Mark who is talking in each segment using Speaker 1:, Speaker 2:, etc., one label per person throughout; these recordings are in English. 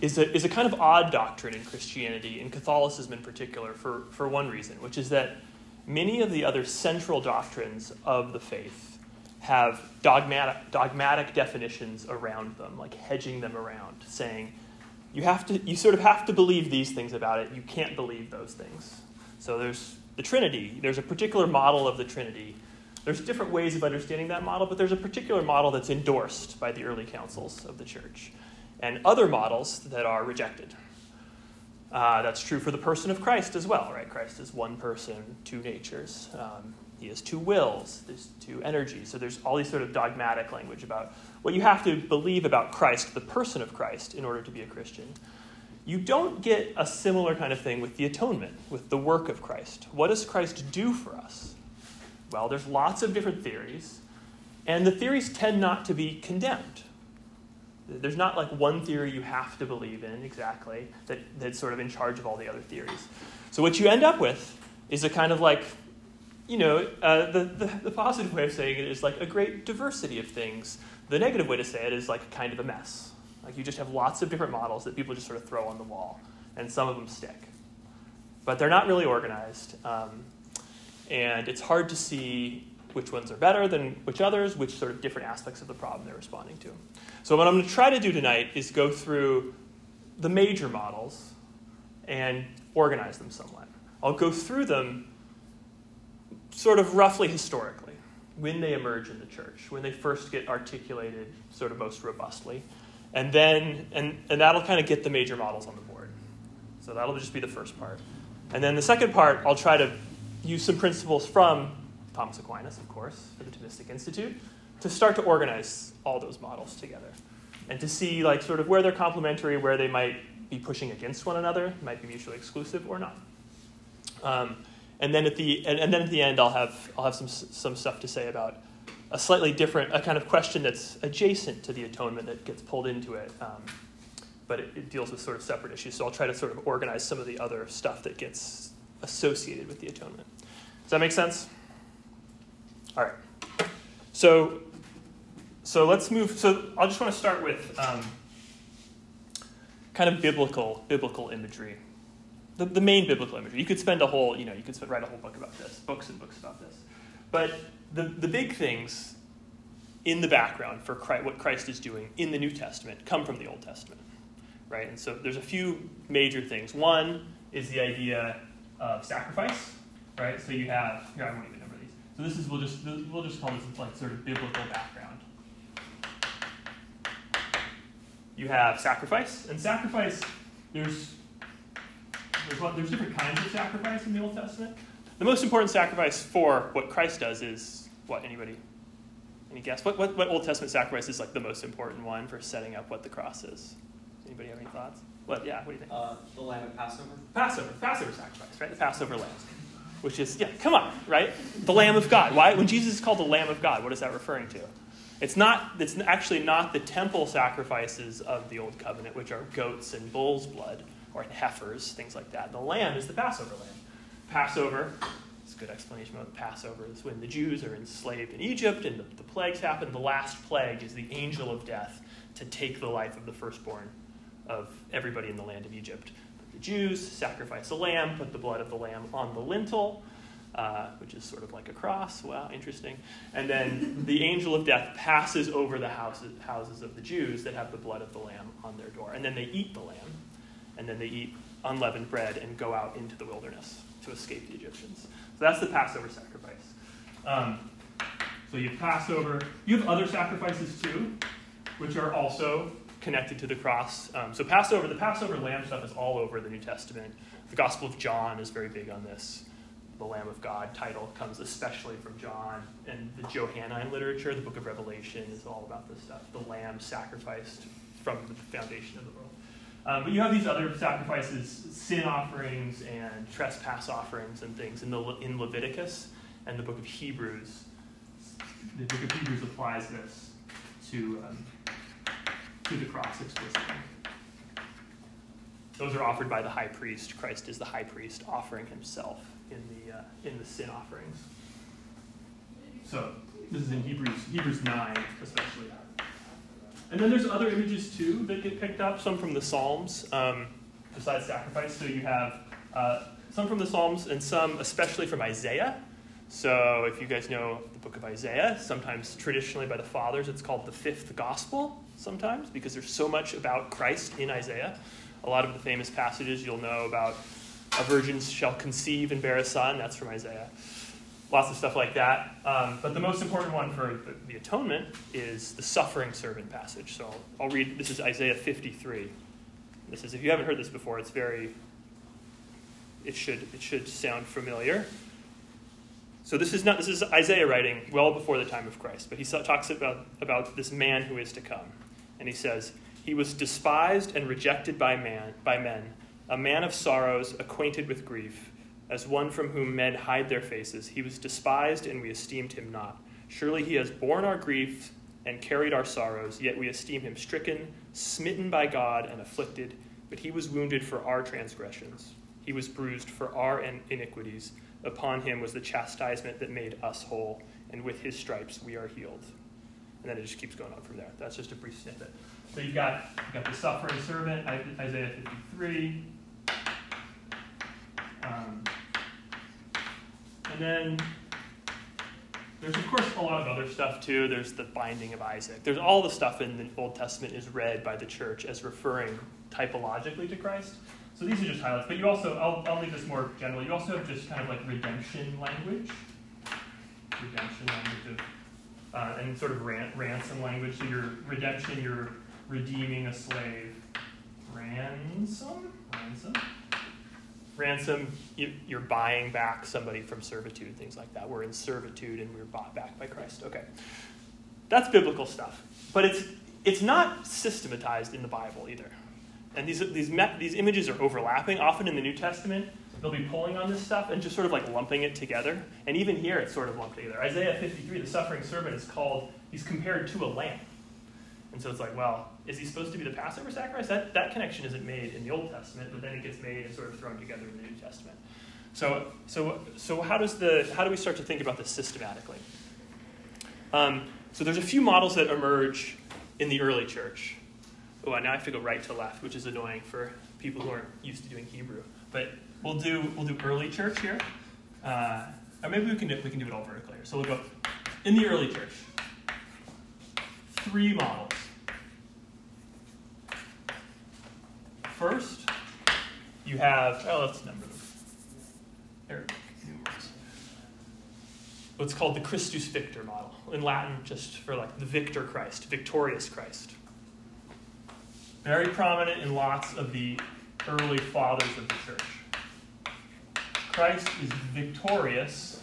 Speaker 1: is, a, is a kind of odd doctrine in Christianity, in Catholicism in particular, for, for one reason, which is that many of the other central doctrines of the faith have dogmatic, dogmatic definitions around them, like hedging them around, saying, you, have to, you sort of have to believe these things about it, you can't believe those things. So there's the Trinity, there's a particular model of the Trinity. There's different ways of understanding that model, but there's a particular model that's endorsed by the early councils of the church, and other models that are rejected. Uh, that's true for the person of Christ as well, right? Christ is one person, two natures. Um, he has two wills, there's two energies. So there's all these sort of dogmatic language about what you have to believe about Christ, the person of Christ, in order to be a Christian. You don't get a similar kind of thing with the atonement, with the work of Christ. What does Christ do for us? Well, there's lots of different theories, and the theories tend not to be condemned. There's not like one theory you have to believe in exactly that, that's sort of in charge of all the other theories. So what you end up with is a kind of like, you know, uh, the, the, the positive way of saying it is like a great diversity of things. The negative way to say it is like kind of a mess. Like you just have lots of different models that people just sort of throw on the wall, and some of them stick. But they're not really organized. Um, and it's hard to see which ones are better than which others, which sort of different aspects of the problem they're responding to. So, what I'm going to try to do tonight is go through the major models and organize them somewhat. I'll go through them sort of roughly historically, when they emerge in the church, when they first get articulated sort of most robustly. And then, and, and that'll kind of get the major models on the board. So that'll just be the first part. And then the second part, I'll try to use some principles from Thomas Aquinas, of course, for the Thomistic Institute, to start to organize all those models together and to see like sort of where they're complementary, where they might be pushing against one another, might be mutually exclusive or not. Um, and then at the and, and, then at the end, I'll have I'll have some some stuff to say about a slightly different, a kind of question that's adjacent to the atonement that gets pulled into it, um, but it, it deals with sort of separate issues. So I'll try to sort of organize some of the other stuff that gets associated with the atonement. Does that make sense? All right. So, so let's move. So I just want to start with um, kind of biblical biblical imagery. The, the main biblical imagery. You could spend a whole, you know, you could spend, write a whole book about this, books and books about this. But the, the big things in the background for Christ, what Christ is doing in the New Testament come from the Old Testament, right? And so there's a few major things. One is the idea of sacrifice, right? So you have here I won't even number these. So this is we'll just we'll just call this like sort of biblical background. You have sacrifice, and sacrifice there's there's, there's different kinds of sacrifice in the Old Testament. The most important sacrifice for what Christ does is what anybody any guess? What, what, what Old Testament sacrifice is like the most important one for setting up what the cross is? Anybody have any thoughts? What? Yeah. What do you think?
Speaker 2: Uh, the lamb of Passover.
Speaker 1: Passover. Passover sacrifice, right? The Passover lamb which is, yeah, come on, right? The Lamb of God. Why? When Jesus is called the Lamb of God, what is that referring to? It's not. It's actually not the temple sacrifices of the old covenant, which are goats and bulls' blood or heifers, things like that. The lamb is the Passover lamb. Passover. It's a good explanation about Passover. Is when the Jews are enslaved in Egypt and the, the plagues happen. The last plague is the angel of death to take the life of the firstborn of everybody in the land of Egypt the Jews sacrifice a lamb, put the blood of the lamb on the lintel, uh, which is sort of like a cross. Wow, interesting. And then the angel of death passes over the houses, houses of the Jews that have the blood of the lamb on their door. And then they eat the lamb, and then they eat unleavened bread and go out into the wilderness to escape the Egyptians. So that's the Passover sacrifice. Um, so you have Passover. You have other sacrifices too, which are also connected to the cross. Um, so Passover, the Passover lamb stuff is all over the New Testament. The Gospel of John is very big on this. The Lamb of God title comes especially from John, and the Johannine literature, the Book of Revelation, is all about this stuff. The lamb sacrificed from the foundation of the world. Um, but you have these other sacrifices, sin offerings and trespass offerings and things in, the, in Leviticus and the book of Hebrews. The book of Hebrews applies this to, um, to the cross explicitly. Those are offered by the high priest. Christ is the high priest offering himself in the, uh, in the sin offerings. So this is in Hebrews, Hebrews 9 especially. And then there's other images too that get picked up, some from the Psalms, um, besides sacrifice. So you have uh, some from the Psalms and some especially from Isaiah. So if you guys know the book of Isaiah, sometimes traditionally by the fathers it's called the fifth gospel sometimes because there's so much about Christ in Isaiah. A lot of the famous passages you'll know about a virgin shall conceive and bear a son, that's from Isaiah lots of stuff like that. Um, but the most important one for the, the, atonement is the suffering servant passage. So I'll read, this is Isaiah 53. This is, if you haven't heard this before, it's very, it should, it should sound familiar. So this is not, this is Isaiah writing well before the time of Christ, but he talks about, about this man who is to come. And he says, he was despised and rejected by man, by men, a man of sorrows, acquainted with grief as one from whom men hide their faces. He was despised, and we esteemed him not. Surely he has borne our griefs and carried our sorrows, yet we esteem him stricken, smitten by God, and afflicted. But he was wounded for our transgressions, he was bruised for our iniquities. Upon him was the chastisement that made us whole, and with his stripes we are healed. And then it just keeps going on from there. That's just a brief snippet. So you've got, you've got the suffering servant, Isaiah 53. Um, and then there's, of course, a lot of other stuff too. There's the binding of Isaac. There's all the stuff in the Old Testament is read by the church as referring typologically to Christ. So these are just highlights. But you also, I'll, I'll leave this more general. You also have just kind of like redemption language. Redemption language of, uh, and sort of ran, ransom language. So your redemption, you're redeeming a slave. Ransom? Ransom? Ransom, you're buying back somebody from servitude, things like that. We're in servitude and we're bought back by Christ. Okay. That's biblical stuff. But it's, it's not systematized in the Bible either. And these, these, these images are overlapping. Often in the New Testament, they'll be pulling on this stuff and just sort of like lumping it together. And even here, it's sort of lumped together. Isaiah 53, the suffering servant, is called, he's compared to a lamb. And so it's like, well, is he supposed to be the Passover sacrifice? That, that connection isn't made in the Old Testament, but then it gets made and sort of thrown together in the New Testament. So, so, so how, does the, how do we start to think about this systematically? Um, so there's a few models that emerge in the early church. Oh, now I have to go right to left, which is annoying for people who aren't used to doing Hebrew. But we'll do, we'll do early church here. Uh, or maybe we can, do, we can do it all vertically. So we'll go in the early church. Three models. First, you have, oh, let's number them. What's called the Christus Victor model. In Latin, just for like the victor Christ, victorious Christ. Very prominent in lots of the early fathers of the church. Christ is victorious.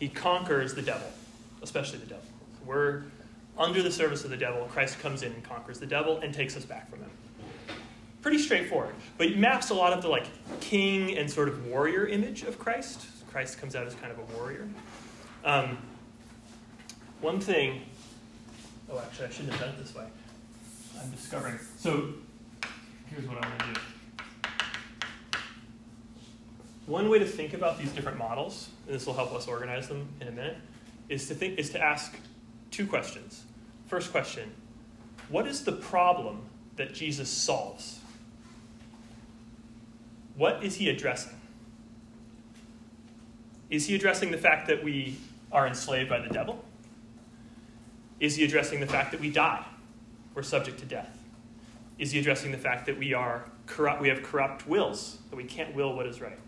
Speaker 1: He conquers the devil, especially the devil. We're under the service of the devil. Christ comes in and conquers the devil and takes us back from him pretty straightforward. But it maps a lot of the like king and sort of warrior image of Christ. Christ comes out as kind of a warrior. Um, one thing, oh, actually, I shouldn't have done it this way. I'm discovering. So here's what I'm going to do. One way to think about these different models, and this will help us organize them in a minute, is to think is to ask two questions. First question: What is the problem that Jesus solves? What is he addressing? Is he addressing the fact that we are enslaved by the devil? Is he addressing the fact that we die? We're subject to death. Is he addressing the fact that we are corrupt, we have corrupt wills, that we can't will what is right?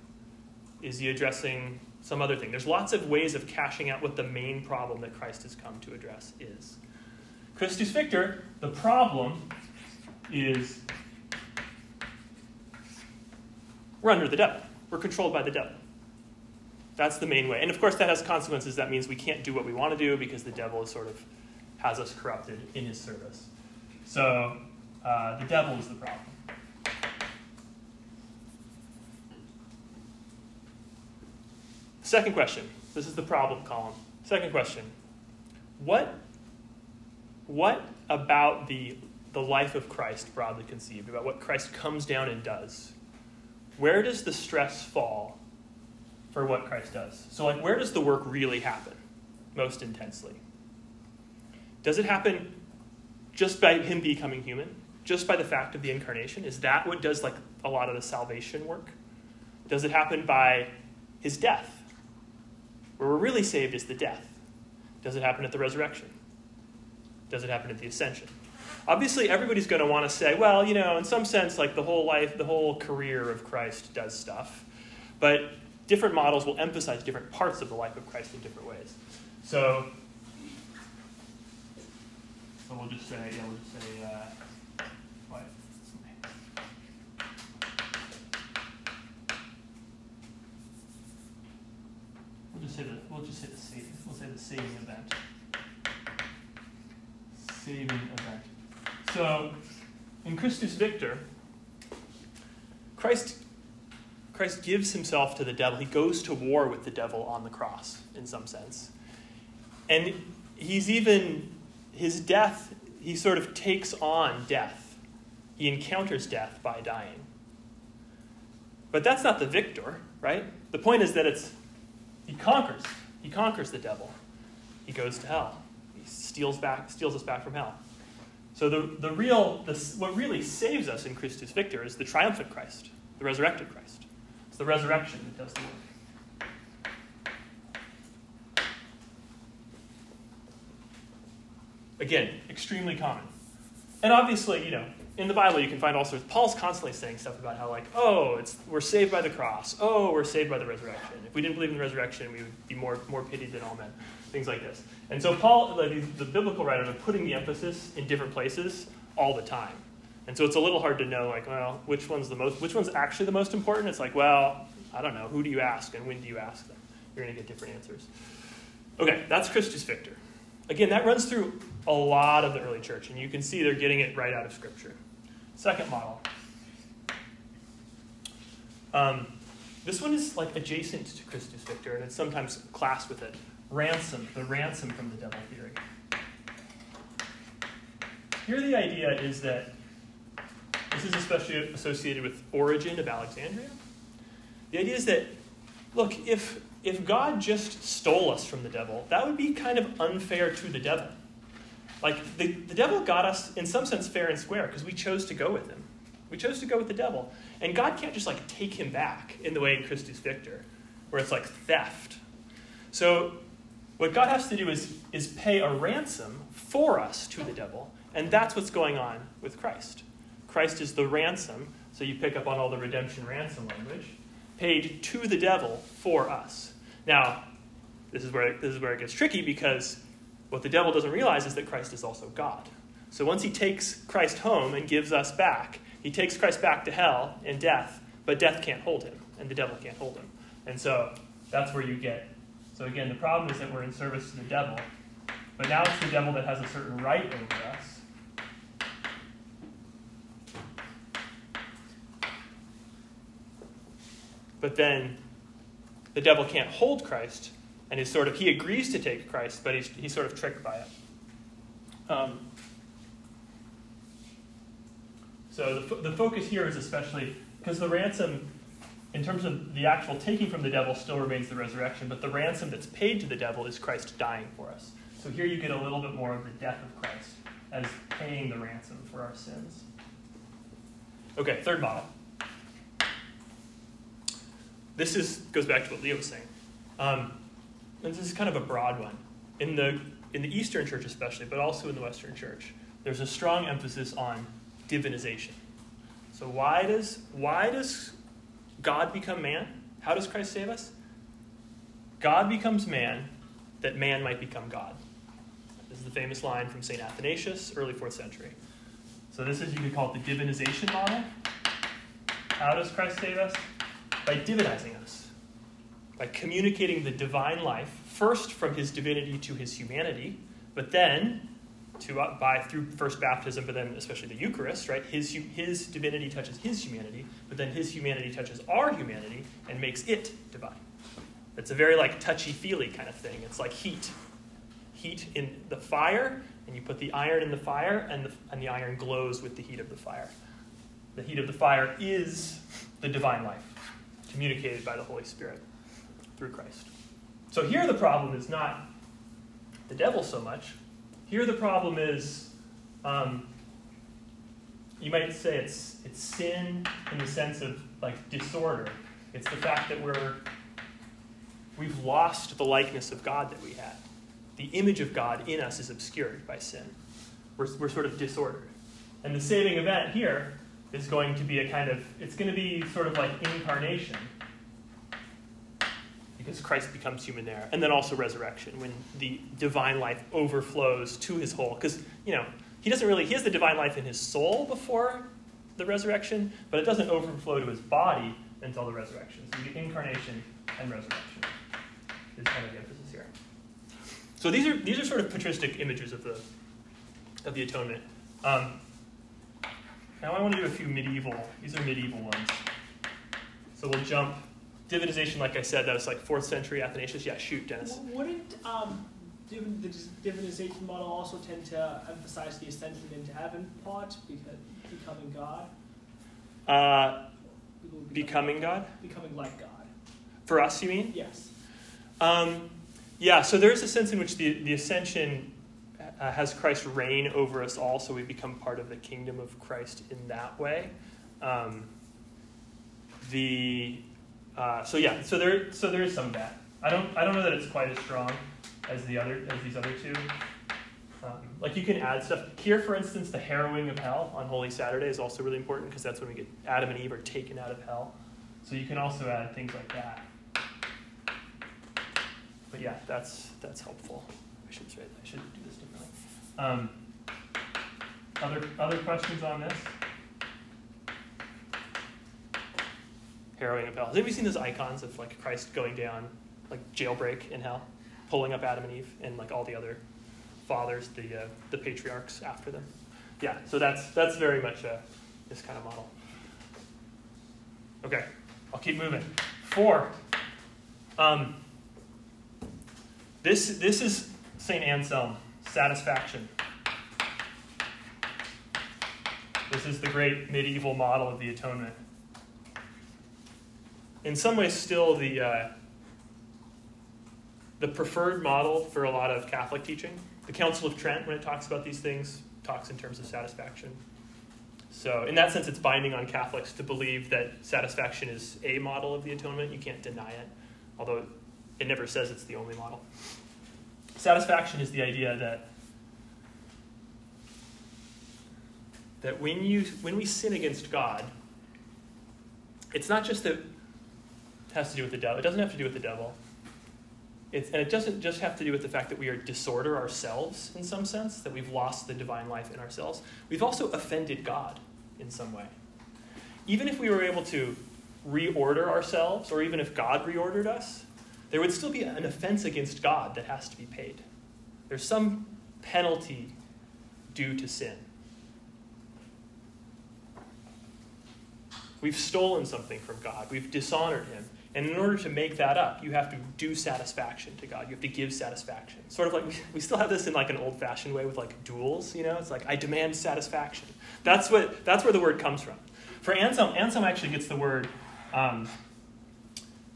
Speaker 1: Is he addressing some other thing? There's lots of ways of cashing out what the main problem that Christ has come to address is. Christus Victor, the problem is we're under the devil. We're controlled by the devil. That's the main way. And of course, that has consequences. That means we can't do what we want to do because the devil sort of has us corrupted in his service. So Uh, the devil is the problem. Second question. This is the problem column. Second question. What, what about the, the life of Christ, broadly conceived, about what Christ comes down and does? Where does the stress fall for what Christ does? So, like, where does the work really happen most intensely? Does it happen just by him becoming human? Just by the fact of the incarnation? Is that what does like a lot of the salvation work? Does it happen by his death? Where we're really saved is the death. Does it happen at the resurrection? Does it happen at the ascension? Obviously, everybody's going to want to say, well, you know, in some sense, like the whole life, the whole career of Christ does stuff. But different models will emphasize different parts of the life of Christ in different ways. So, so we'll just say, yeah, we'll just say, uh? We'll just say the we'll just say the saving. We'll say the saving event. Saving event. So, um, in Christus Victor, Christ Christ gives himself to the devil. He goes to war with the devil on the cross, in some sense. And he's even, his death, he sort of takes on death. He encounters death by dying. But that's not the victor, right? The point is that it's, he conquers. He conquers the devil. He goes to hell. He steals, back, steals us back from hell. So the, the real, the, what really saves us in Christus Victor is the triumphant Christ, the resurrected Christ. It's the resurrection that does the work. Again, extremely common. And obviously, you know, in the Bible you can find all sorts. Paul's constantly saying stuff about how, like, oh, it's we're saved by the cross. Oh, we're saved by the resurrection. If we didn't believe in the resurrection, we would be more more pitied than all men. Things like this. And so Paul, like, the biblical writers, are putting the emphasis in different places all the time. And so it's a little hard to know, like, well, which one's the most, which one's actually the most important? It's like, well, I don't know. Who do you ask and when do you ask them? You're going to get different answers. Okay, that's Christus Victor. Again, that runs through a lot of the early church, and you can see they're getting it right out of Scripture. Second model. Um, this one is like adjacent to Christus Victor, and it's sometimes classed with it. Ransom, the ransom from the devil theory. Here, the idea is that this is especially associated with Origen of Alexandria. The idea is that, look, if, if God just stole us from the devil, that would be kind of unfair to the devil. Like, the, the devil got us, in some sense, fair and square because we chose to go with him. We chose to go with the devil. And God can't just, like, take him back in the way in Christus Victor, where it's like theft. So, what God has to do is, is pay a ransom for us to the devil, and that's what's going on with Christ. Christ is the ransom, so you pick up on all the redemption ransom language, paid to the devil for us. Now, this is where, this is where it gets tricky because what the devil doesn't realize is that Christ is also God. So once he takes Christ home and gives us back, he takes Christ back to hell and death, but death can't hold him, and the devil can't hold him. And so that's where you get. So again, the problem is that we're in service to the devil, but now it's the devil that has a certain right over us. But then the devil can't hold Christ and is sort of he agrees to take Christ, but he's he's sort of tricked by it. Um, so the, the focus here is especially because the ransom, in terms of the actual taking from the devil, still remains the resurrection, but the ransom that's paid to the devil is Christ dying for us. So here you get a little bit more of the death of Christ as paying the ransom for our sins. Okay, third model. This is goes back to what Leo was saying. Um, and this is kind of a broad one. In the, in the Eastern Church, especially, but also in the Western Church, there's a strong emphasis on divinization. So, why does, why does God become man? How does Christ save us? God becomes man that man might become God. This is the famous line from St. Athanasius, early fourth century. So, this is, you could call it the divinization model. How does Christ save us? By divinizing us by communicating the divine life, first from his divinity to his humanity, but then to uh, by through first baptism, but then especially the Eucharist, right? His his divinity touches his humanity, but then his humanity touches our humanity and makes it divine. It's a very like touchy feely kind of thing. It's like heat, heat in the fire, and you put the iron in the fire, and the, and the iron glows with the heat of the fire. The heat of the fire is the divine life, communicated by the Holy Spirit through Christ. So here the problem is not the devil so much. Here the problem is, um, you might say it's it's sin in the sense of like disorder. It's the fact that we're we've lost the likeness of God that we had. The image of God in us is obscured by sin. We're, we're sort of disordered. And the saving event here is going to be a kind of, it's going to be sort of like incarnation because Christ becomes human there. And then also resurrection, when the divine life overflows to his whole. Because, you know, he doesn't really, he has the divine life in his soul before the resurrection, but it doesn't overflow to his body until the resurrection. So the incarnation and resurrection is kind of the emphasis here. So these are, these are sort of patristic images of the, of the atonement. Um, now I want to do a few medieval, these are medieval ones. So we'll jump divinization, like I said, that was like fourth century Athanasius. Yeah, shoot, Dennis.
Speaker 2: Wouldn't um, the divinization model also tend to emphasize the ascension into heaven part, because becoming God?
Speaker 1: Uh, becoming God?
Speaker 2: Becoming like God.
Speaker 1: For us, you mean?
Speaker 2: Yes.
Speaker 1: Um, yeah, so there's a sense in which the, the ascension uh, has Christ reign over us all, so we become part of the kingdom of Christ in that way. Um, the uh, so yeah, so there so there is some of that. I don't I don't know that it's quite as strong as the other as these other two. Um, like you can add stuff here, for instance, the harrowing of hell on Holy Saturday is also really important because that's when we get Adam and Eve are taken out of hell. So you can also add things like that. But yeah, that's that's helpful. I should I should do this differently. Um, other other questions on this? Harrowing of hell. Have you seen those icons of like Christ going down, like jailbreak in hell, pulling up Adam and Eve and like all the other fathers, the uh, the patriarchs after them? Yeah, so that's that's very much a, this kind of model. Okay, I'll keep moving. Four. Um, this this is Saint Anselm, satisfaction. This is the great medieval model of the atonement in some ways still the uh, the preferred model for a lot of Catholic teaching. The Council of Trent, when it talks about these things, talks in terms of satisfaction. So, in that sense, it's binding on Catholics to believe that satisfaction is a model of the atonement. You can't deny it, although it never says it's the only model. Satisfaction is the idea that that when you when we sin against God, it's not just that has to do with the devil. It doesn't have to do with the devil. It's, and it doesn't just have to do with the fact that we are disorder ourselves in some sense, that we've lost the divine life in ourselves. We've also offended God in some way. Even if we were able to reorder ourselves, or even if God reordered us, there would still be an offense against God that has to be paid. There's some penalty due to sin. We've stolen something from God, we've dishonored Him. And in order to make that up, you have to do satisfaction to God. You have to give satisfaction. Sort of like we still have this in like an old-fashioned way with like duels, you know? It's like I demand satisfaction. That's what that's where the word comes from. For Anselm, Anselm actually gets the word um,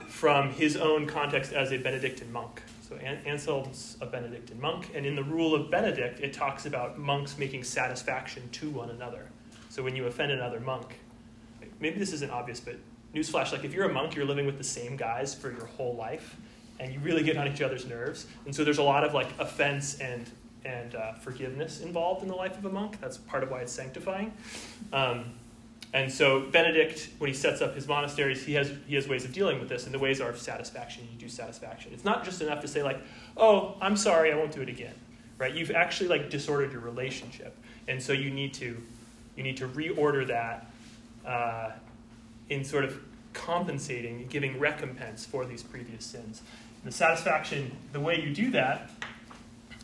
Speaker 1: from his own context as a Benedictine monk. So Anselm's a Benedictine monk, and in the rule of Benedict, it talks about monks making satisfaction to one another. So when you offend another monk, maybe this isn't obvious, but newsflash, like if you're a monk, you're living with the same guys for your whole life, and you really get on each other's nerves. And so there's a lot of like offense and and uh, forgiveness involved in the life of a monk. That's part of why it's sanctifying. Um, and so Benedict, when he sets up his monasteries, he has he has ways of dealing with this, and the ways are satisfaction. You do satisfaction. It's not just enough to say like, "Oh, I'm sorry, I won't do it again." Right? You've actually like disordered your relationship, and so you need to you need to reorder that uh, in sort of compensating, giving recompense for these previous sins. And the satisfaction, the way you do that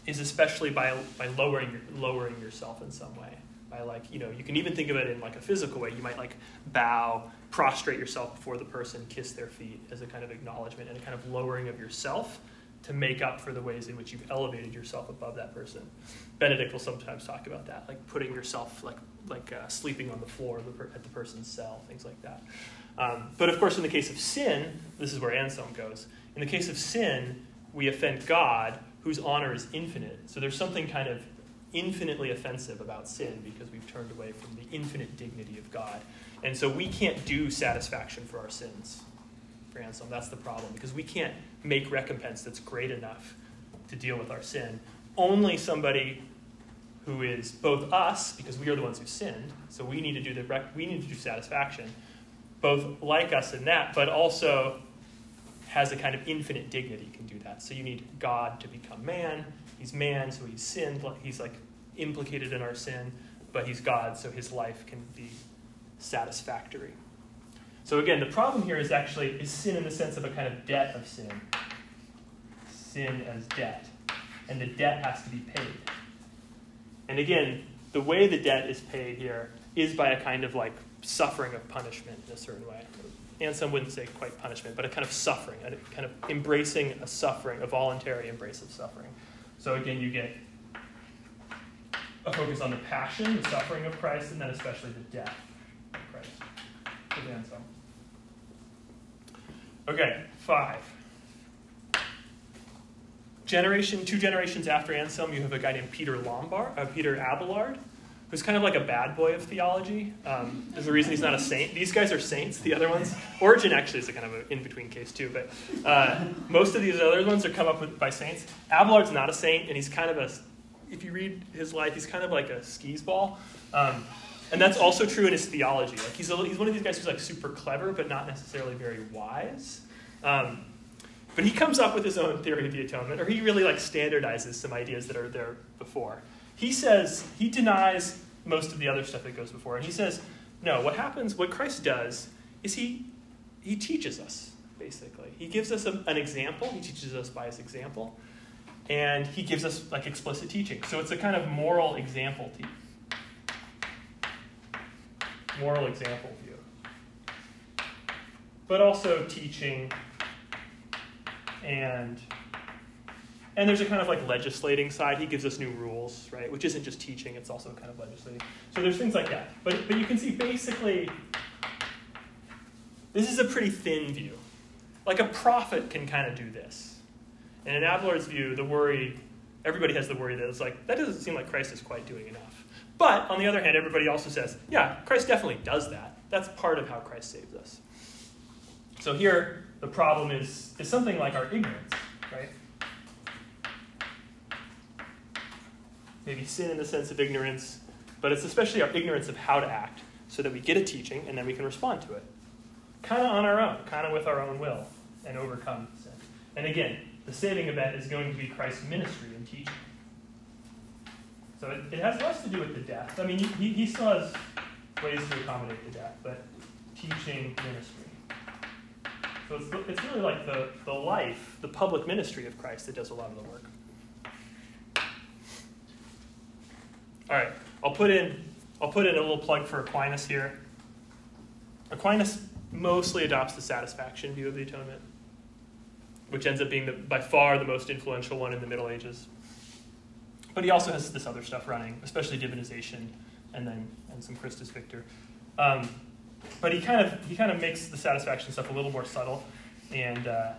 Speaker 1: is especially by, by lowering, lowering yourself in some way. By like, you know, you can even think of it in like a physical way. You might like bow, prostrate yourself before the person, kiss their feet as a kind of acknowledgement and a kind of lowering of yourself to make up for the ways in which you've elevated yourself above that person. Benedict will sometimes talk about that, like putting yourself like like uh, sleeping on the floor at the person's cell, things like that. Um, but of course, in the case of sin, this is where Anselm goes. In the case of sin, we offend God, whose honor is infinite. So there's something kind of infinitely offensive about sin because we've turned away from the infinite dignity of God. And so we can't do satisfaction for our sins for Anselm. That's the problem because we can't make recompense that's great enough to deal with our sin. Only somebody who is both us, because we are the ones who sinned, so we need to do the we need to do satisfaction, both like us in that, but also has a kind of infinite dignity can do that. So you need God to become man. He's man, so he's sinned. He's like implicated in our sin, but he's God, so his life can be satisfactory. So again, the problem here is actually is sin in the sense of a kind of debt of sin. Sin as debt. And the debt has to be paid. And again, the way the debt is paid here is by a kind of like suffering of punishment in a certain way. And some wouldn't say quite punishment, but a kind of suffering, a kind of embracing a suffering, a voluntary embrace of suffering. So again, you get a focus on the passion, the suffering of Christ, and then especially the death of Christ. Okay, five. Generation, two generations after Anselm, you have a guy named Peter Lombard, uh, Peter Abelard, who's kind of like a bad boy of theology. Um, there's a reason he's not a saint. These guys are saints, the other ones. Origen actually is a kind of an in-between case too, but uh, most of these other ones are come up with by saints. Abelard's not a saint, and he's kind of a, if you read his life, he's kind of like a skis ball. Um, and that's also true in his theology. Like he's, a, he's one of these guys who's like super clever, but not necessarily very wise. Um, but he comes up with his own theory of the atonement, or he really like standardizes some ideas that are there before. He says he denies most of the other stuff that goes before, and he says, no. What happens? What Christ does is he he teaches us basically. He gives us a, an example. He teaches us by his example, and he gives us like explicit teaching. So it's a kind of moral example moral example view. But also teaching and and there's a kind of like legislating side. He gives us new rules, right? Which isn't just teaching, it's also kind of legislating. So there's things like that. But but you can see basically this is a pretty thin view. Like a prophet can kind of do this. And in Abelard's view, the worry, everybody has the worry that it's like, that doesn't seem like Christ is quite doing enough. But on the other hand, everybody also says, yeah, Christ definitely does that. That's part of how Christ saves us. So here, the problem is, is something like our ignorance, right? Maybe sin in the sense of ignorance, but it's especially our ignorance of how to act so that we get a teaching and then we can respond to it. Kind of on our own, kind of with our own will, and overcome sin. And again, the saving event is going to be Christ's ministry and teaching. So it, it has less to do with the death. I mean, he, he still has ways to accommodate the death, but teaching ministry. So it's, it's really like the, the life, the public ministry of Christ that does a lot of the work. All right, I'll put in I'll put in a little plug for Aquinas here. Aquinas mostly adopts the satisfaction view of the atonement, which ends up being the, by far the most influential one in the Middle Ages. But he also has this other stuff running, especially divinization and then and some Christus Victor. Um, but he kind of he kind of makes the satisfaction stuff a little more subtle and uh,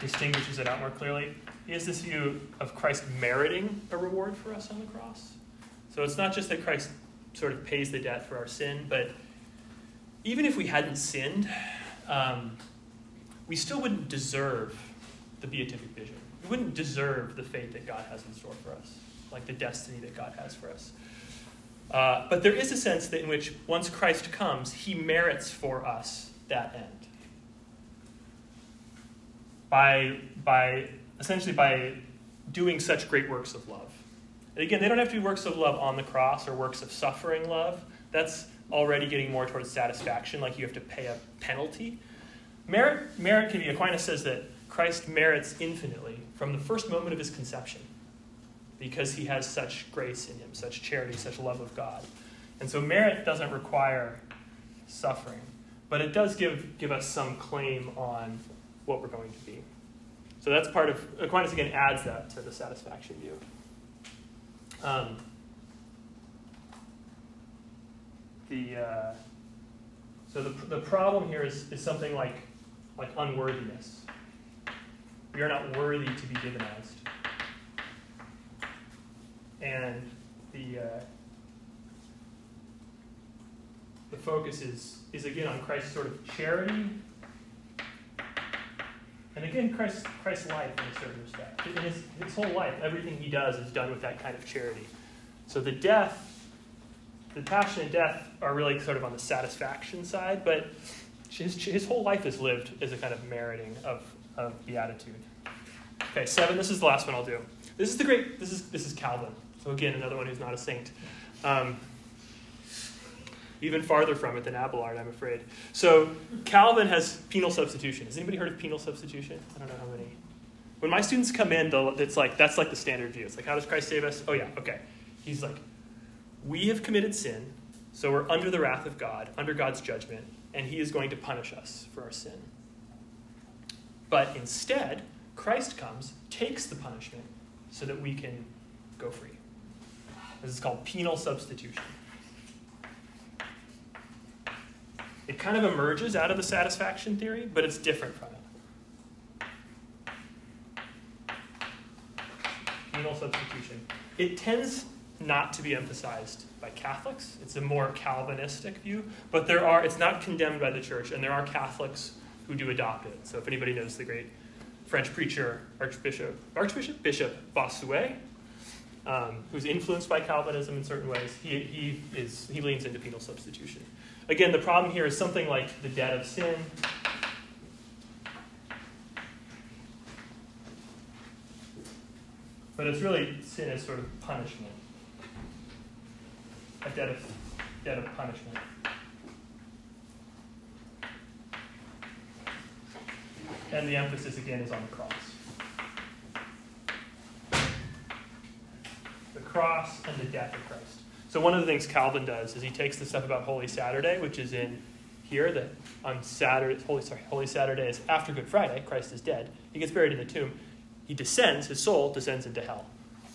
Speaker 1: distinguishes it out more clearly. He has this view of Christ meriting a reward for us on the cross. So it's not just that Christ sort of pays the debt for our sin, but even if we hadn't sinned, um, we still wouldn't deserve the beatific vision. We wouldn't deserve the fate that God has in store for us like the destiny that God has for us. Uh, but there is a sense that in which once Christ comes, he merits for us that end. By, by essentially by doing such great works of love. And again, they don't have to be works of love on the cross or works of suffering love. That's already getting more towards satisfaction, like you have to pay a penalty. Merit, merit can be, Aquinas says that Christ merits infinitely from the first moment of his conception because he has such grace in him, such charity, such love of God. And so merit doesn't require suffering, but it does give, give us some claim on what we're going to be. So that's part of, Aquinas again adds that to the satisfaction view. Um, the, uh, so the, the problem here is, is something like, like unworthiness. We are not worthy to be divinized. And the, uh, the focus is, is again on Christ's sort of charity. And again, Christ, Christ's life in a certain respect. In his, his whole life, everything he does is done with that kind of charity. So the death the passion and death are really sort of on the satisfaction side, but his, his whole life is lived as a kind of meriting of, of beatitude. Okay, seven. This is the last one I'll do. This is the great. This is this is Calvin. So again, another one who's not a saint. Um, even farther from it than Abelard, I'm afraid. So Calvin has penal substitution. Has anybody heard of penal substitution? I don't know how many. When my students come in, it's like that's like the standard view. It's like, how does Christ save us? Oh yeah, okay. He's like, we have committed sin, so we're under the wrath of God, under God's judgment, and He is going to punish us for our sin. But instead, Christ comes, takes the punishment, so that we can go free. This is called penal substitution. It kind of emerges out of the satisfaction theory, but it's different from it. Penal substitution. It tends not to be emphasized by Catholics. It's a more Calvinistic view, but there are it's not condemned by the church, and there are Catholics who do adopt it. So if anybody knows the great French preacher Archbishop Archbishop Bishop Bossuet, um, who's influenced by Calvinism in certain ways, he, he is he leans into penal substitution. Again, the problem here is something like the debt of sin. But it's really sin as sort of punishment a debt of, debt of punishment. And the emphasis again is on the cross. The cross and the death of Christ. So one of the things Calvin does is he takes the stuff about Holy Saturday, which is in here, that on Saturday, Holy, sorry, Holy Saturday is after Good Friday, Christ is dead. He gets buried in the tomb. He descends, his soul descends into hell.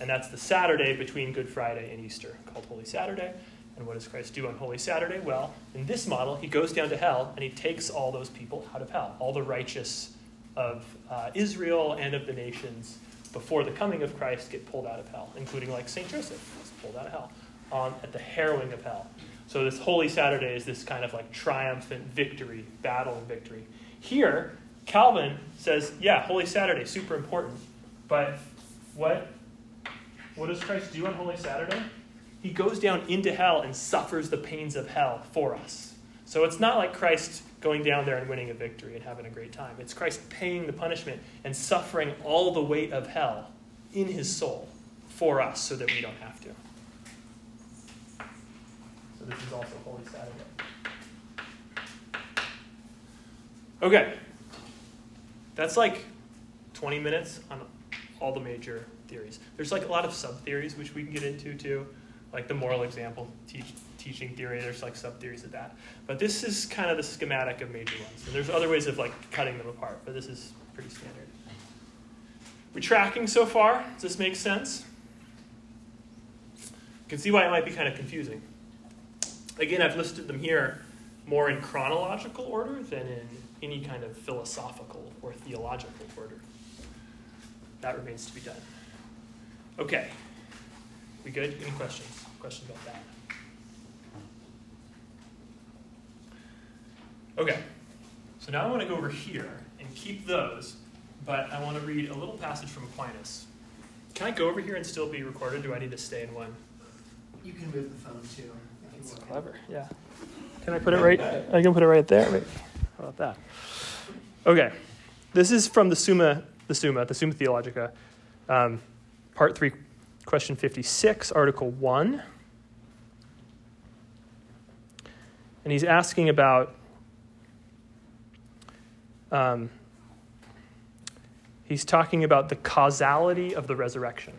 Speaker 1: And that's the Saturday between Good Friday and Easter, called Holy Saturday. And what does Christ do on Holy Saturday? Well, in this model, he goes down to hell and he takes all those people out of hell, all the righteous of uh, Israel and of the nations before the coming of Christ get pulled out of hell, including like St. Joseph was pulled out of hell on, at the harrowing of hell. So this Holy Saturday is this kind of like triumphant victory, battle and victory. Here, Calvin says, yeah, Holy Saturday, super important. But what what does Christ do on Holy Saturday? He goes down into hell and suffers the pains of hell for us. So it's not like Christ going down there and winning a victory and having a great time. It's Christ paying the punishment and suffering all the weight of hell in his soul for us so that we don't have to. So this is also Holy Saturday. Okay. That's like 20 minutes on all the major theories. There's like a lot of sub theories which we can get into too, like the moral example teach, teaching theory. There's like sub theories of that, but this is kind of the schematic of major ones. And there's other ways of like cutting them apart, but this is pretty standard. We tracking so far? Does this make sense? You can see why it might be kind of confusing. Again, I've listed them here more in chronological order than in any kind of philosophical or theological order. That remains to be done. Okay. We good? Any questions? Questions about that? Okay. So now I want to go over here and keep those, but I want to read a little passage from Aquinas. Can I go over here and still be recorded? Do I need to stay in one?
Speaker 2: You can move the phone too.
Speaker 1: That's clever. Yeah. Can I put it right? I can put it right there. Wait. How about that? Okay. This is from the Summa, the Summa, the Summa Theologica, um, part three, question 56, article 1. And he's asking about um, he's talking about the causality of the resurrection.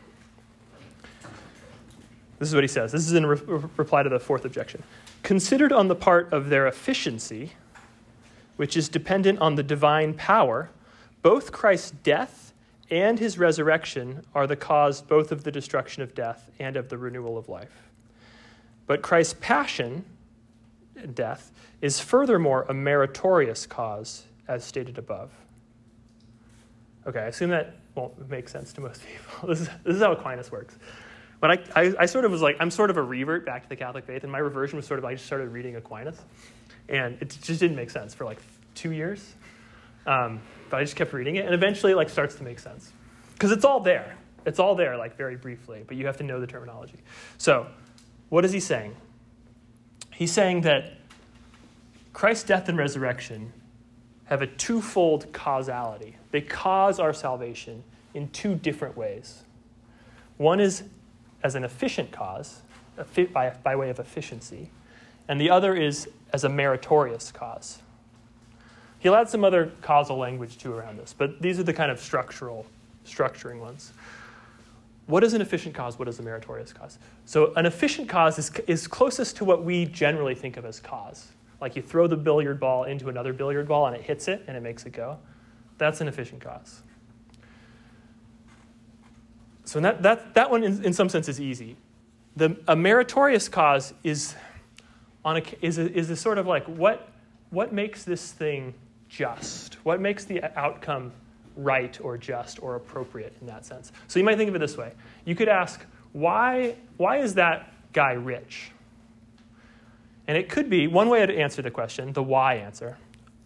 Speaker 1: This is what he says. This is in re- reply to the fourth objection. Considered on the part of their efficiency, which is dependent on the divine power, both Christ's death and his resurrection are the cause both of the destruction of death and of the renewal of life. But Christ's passion, death, is furthermore a meritorious cause, as stated above. Okay, I assume that won't make sense to most people. This is, this is how Aquinas works. But I, I, I, sort of was like, I'm sort of a revert back to the Catholic faith, and my reversion was sort of, I just started reading Aquinas. And it just didn't make sense for like two years. Um, but I just kept reading it, and eventually it like starts to make sense. Because it's all there. It's all there, like very briefly, but you have to know the terminology. So, what is he saying? He's saying that Christ's death and resurrection have a twofold causality. They cause our salvation in two different ways. One is as an efficient cause, by, by way of efficiency, and the other is as a meritorious cause. He'll add some other causal language too around this, but these are the kind of structural, structuring ones. What is an efficient cause? What is a meritorious cause? So, an efficient cause is, is closest to what we generally think of as cause. Like you throw the billiard ball into another billiard ball and it hits it and it makes it go. That's an efficient cause. So that, that, that one, in, in some sense, is easy. The, a meritorious cause is, on a, is, a, is a sort of like what, what makes this thing just? What makes the outcome right or just or appropriate in that sense? So you might think of it this way. You could ask, why, why is that guy rich? And it could be one way to answer the question, the why answer.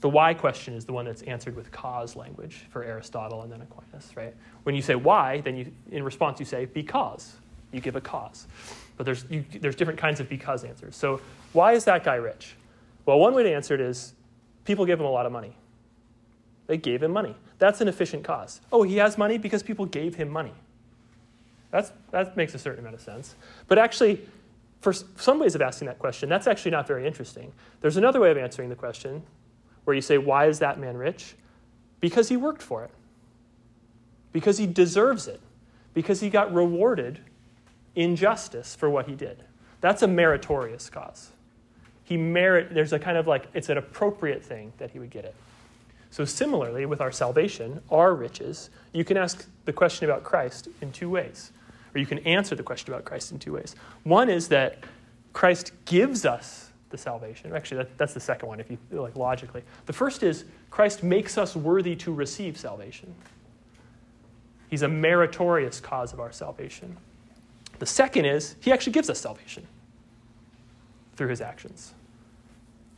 Speaker 1: The why question is the one that's answered with cause language for Aristotle and then Aquinas, right? When you say why, then you, in response you say because. You give a cause. But there's, you, there's different kinds of because answers. So why is that guy rich? Well, one way to answer it is people give him a lot of money. They gave him money. That's an efficient cause. Oh, he has money because people gave him money. That's, that makes a certain amount of sense. But actually, for some ways of asking that question, that's actually not very interesting. There's another way of answering the question where you say, Why is that man rich? Because he worked for it, because he deserves it, because he got rewarded in justice for what he did. That's a meritorious cause. He merit, there's a kind of like, it's an appropriate thing that he would get it. So, similarly, with our salvation, our riches, you can ask the question about Christ in two ways or you can answer the question about Christ in two ways. One is that Christ gives us the salvation. Actually, that, that's the second one, if you like logically. The first is Christ makes us worthy to receive salvation. He's a meritorious cause of our salvation. The second is he actually gives us salvation through his actions.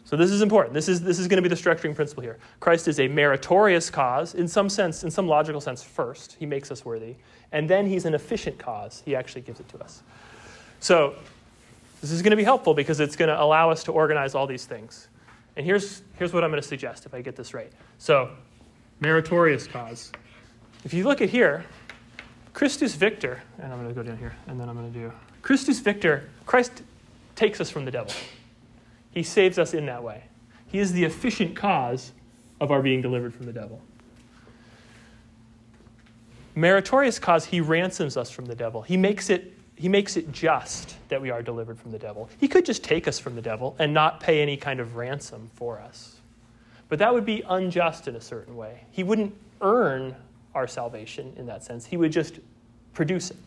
Speaker 1: So this is important. This is, this is going to be the structuring principle here. Christ is a meritorious cause, in some sense, in some logical sense, first. He makes us worthy. And then he's an efficient cause. He actually gives it to us. So this is going to be helpful because it's going to allow us to organize all these things. And here's, here's what I'm going to suggest if I get this right. So, meritorious cause. If you look at here, Christus Victor, and I'm going to go down here, and then I'm going to do Christus Victor, Christ takes us from the devil. He saves us in that way. He is the efficient cause of our being delivered from the devil. Meritorious cause, he ransoms us from the devil. He makes it he makes it just that we are delivered from the devil. He could just take us from the devil and not pay any kind of ransom for us. But that would be unjust in a certain way. He wouldn't earn our salvation in that sense. He would just produce it.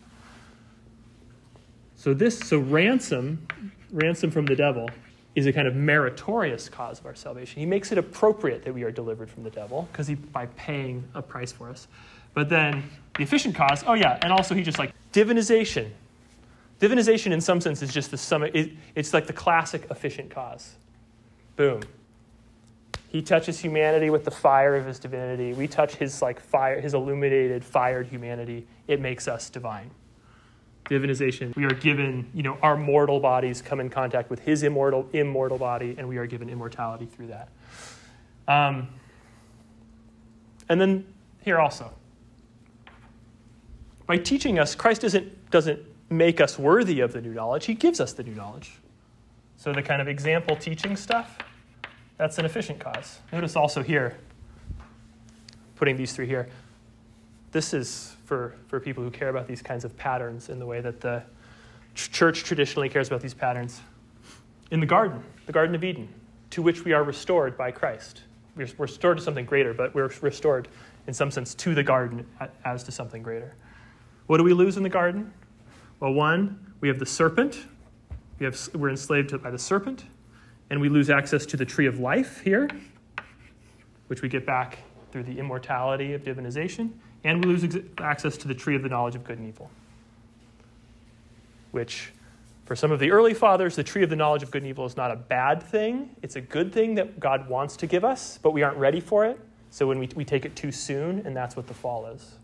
Speaker 1: So this so ransom ransom from the devil is a kind of meritorious cause of our salvation. He makes it appropriate that we are delivered from the devil because he by paying a price for us. But then the efficient cause, oh yeah, and also he just like divinization. Divinization in some sense is just the sum. It, it's like the classic efficient cause. Boom. He touches humanity with the fire of his divinity. We touch his like fire, his illuminated, fired humanity. It makes us divine divinization, we are given, you know, our mortal bodies come in contact with his immortal, immortal body, and we are given immortality through that. Um, and then here also, by teaching us, Christ doesn't, doesn't make us worthy of the new knowledge, he gives us the new knowledge. So the kind of example teaching stuff, that's an efficient cause. Notice also here, putting these three here, this is for, for people who care about these kinds of patterns in the way that the, church traditionally cares about these patterns. In the garden, the Garden of Eden, to which we are restored by Christ. We're restored to something greater, but we're restored in some sense to the garden as to something greater. What do we lose in the garden? Well, one, we have the serpent. We have, we're enslaved by the serpent, and we lose access to the tree of life here, which we get back through the immortality of divinization, and we lose access to the tree of the knowledge of good and evil, which for some of the early fathers, the tree of the knowledge of good and evil is not a bad thing. It's a good thing that God wants to give us, but we aren't ready for it. So when we, we take it too soon, and that's what the fall is.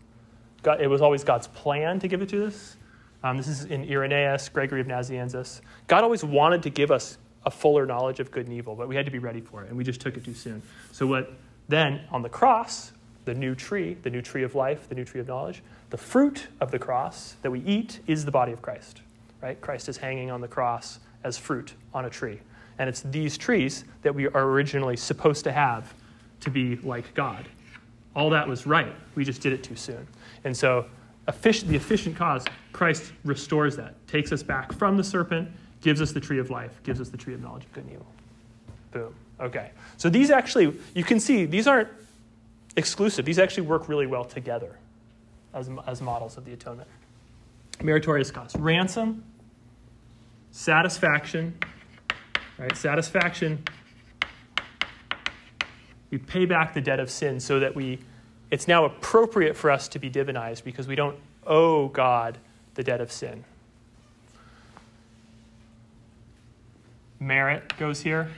Speaker 1: God, it was always God's plan to give it to us. Um, this is in Irenaeus, Gregory of Nazianzus. God always wanted to give us a fuller knowledge of good and evil, but we had to be ready for it, and we just took it too soon. So what then on the cross, the new tree, the new tree of life, the new tree of knowledge, the fruit of the cross that we eat is the body of Christ right? Christ is hanging on the cross as fruit on a tree. And it's these trees that we are originally supposed to have to be like God. All that was right. We just did it too soon. And so, efficient, the efficient cause, Christ restores that, takes us back from the serpent, gives us the tree of life, gives us the tree of knowledge of good and evil. Boom. Okay. So, these actually, you can see, these aren't exclusive. These actually work really well together as, as models of the atonement. Meritorious cause. Ransom, satisfaction, right? Satisfaction. We pay back the debt of sin so that we, it's now appropriate for us to be divinized because we don't owe God the debt of sin. Merit goes here,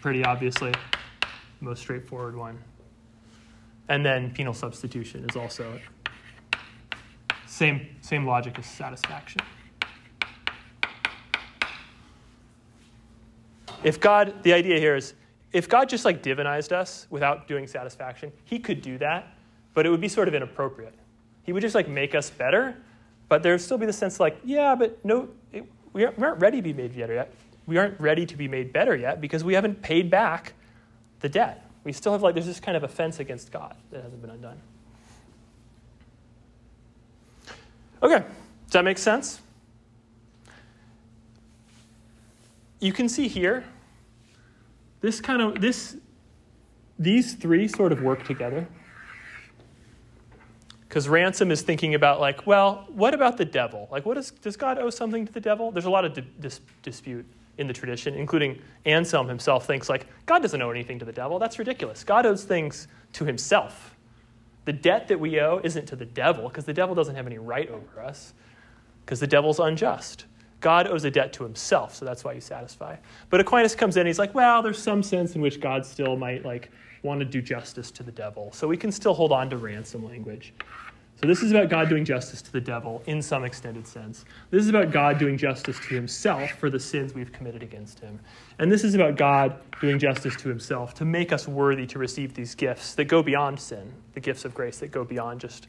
Speaker 1: pretty obviously, most straightforward one. And then penal substitution is also same, same logic as satisfaction. If God, the idea here is, if God just like divinized us without doing satisfaction, he could do that, but it would be sort of inappropriate. He would just like make us better, but there would still be the sense like, yeah, but no, it, we, aren't, we aren't ready to be made better yet. We aren't ready to be made better yet because we haven't paid back the debt. We still have like, there's this kind of offense against God that hasn't been undone. Okay, does that make sense? you can see here, this kind of, this, these three sort of work together. Because ransom is thinking about, like, well, what about the devil? Like, what is, does God owe something to the devil? There's a lot of di- dis- dispute in the tradition, including Anselm himself thinks, like, God doesn't owe anything to the devil. That's ridiculous. God owes things to himself. The debt that we owe isn't to the devil, because the devil doesn't have any right over us, because the devil's unjust. God owes a debt to himself, so that's why you satisfy. But Aquinas comes in he's like, well, there's some sense in which God still might like want to do justice to the devil. So we can still hold on to ransom language. So this is about God doing justice to the devil in some extended sense. This is about God doing justice to himself for the sins we've committed against him. And this is about God doing justice to himself to make us worthy to receive these gifts that go beyond sin, the gifts of grace that go beyond just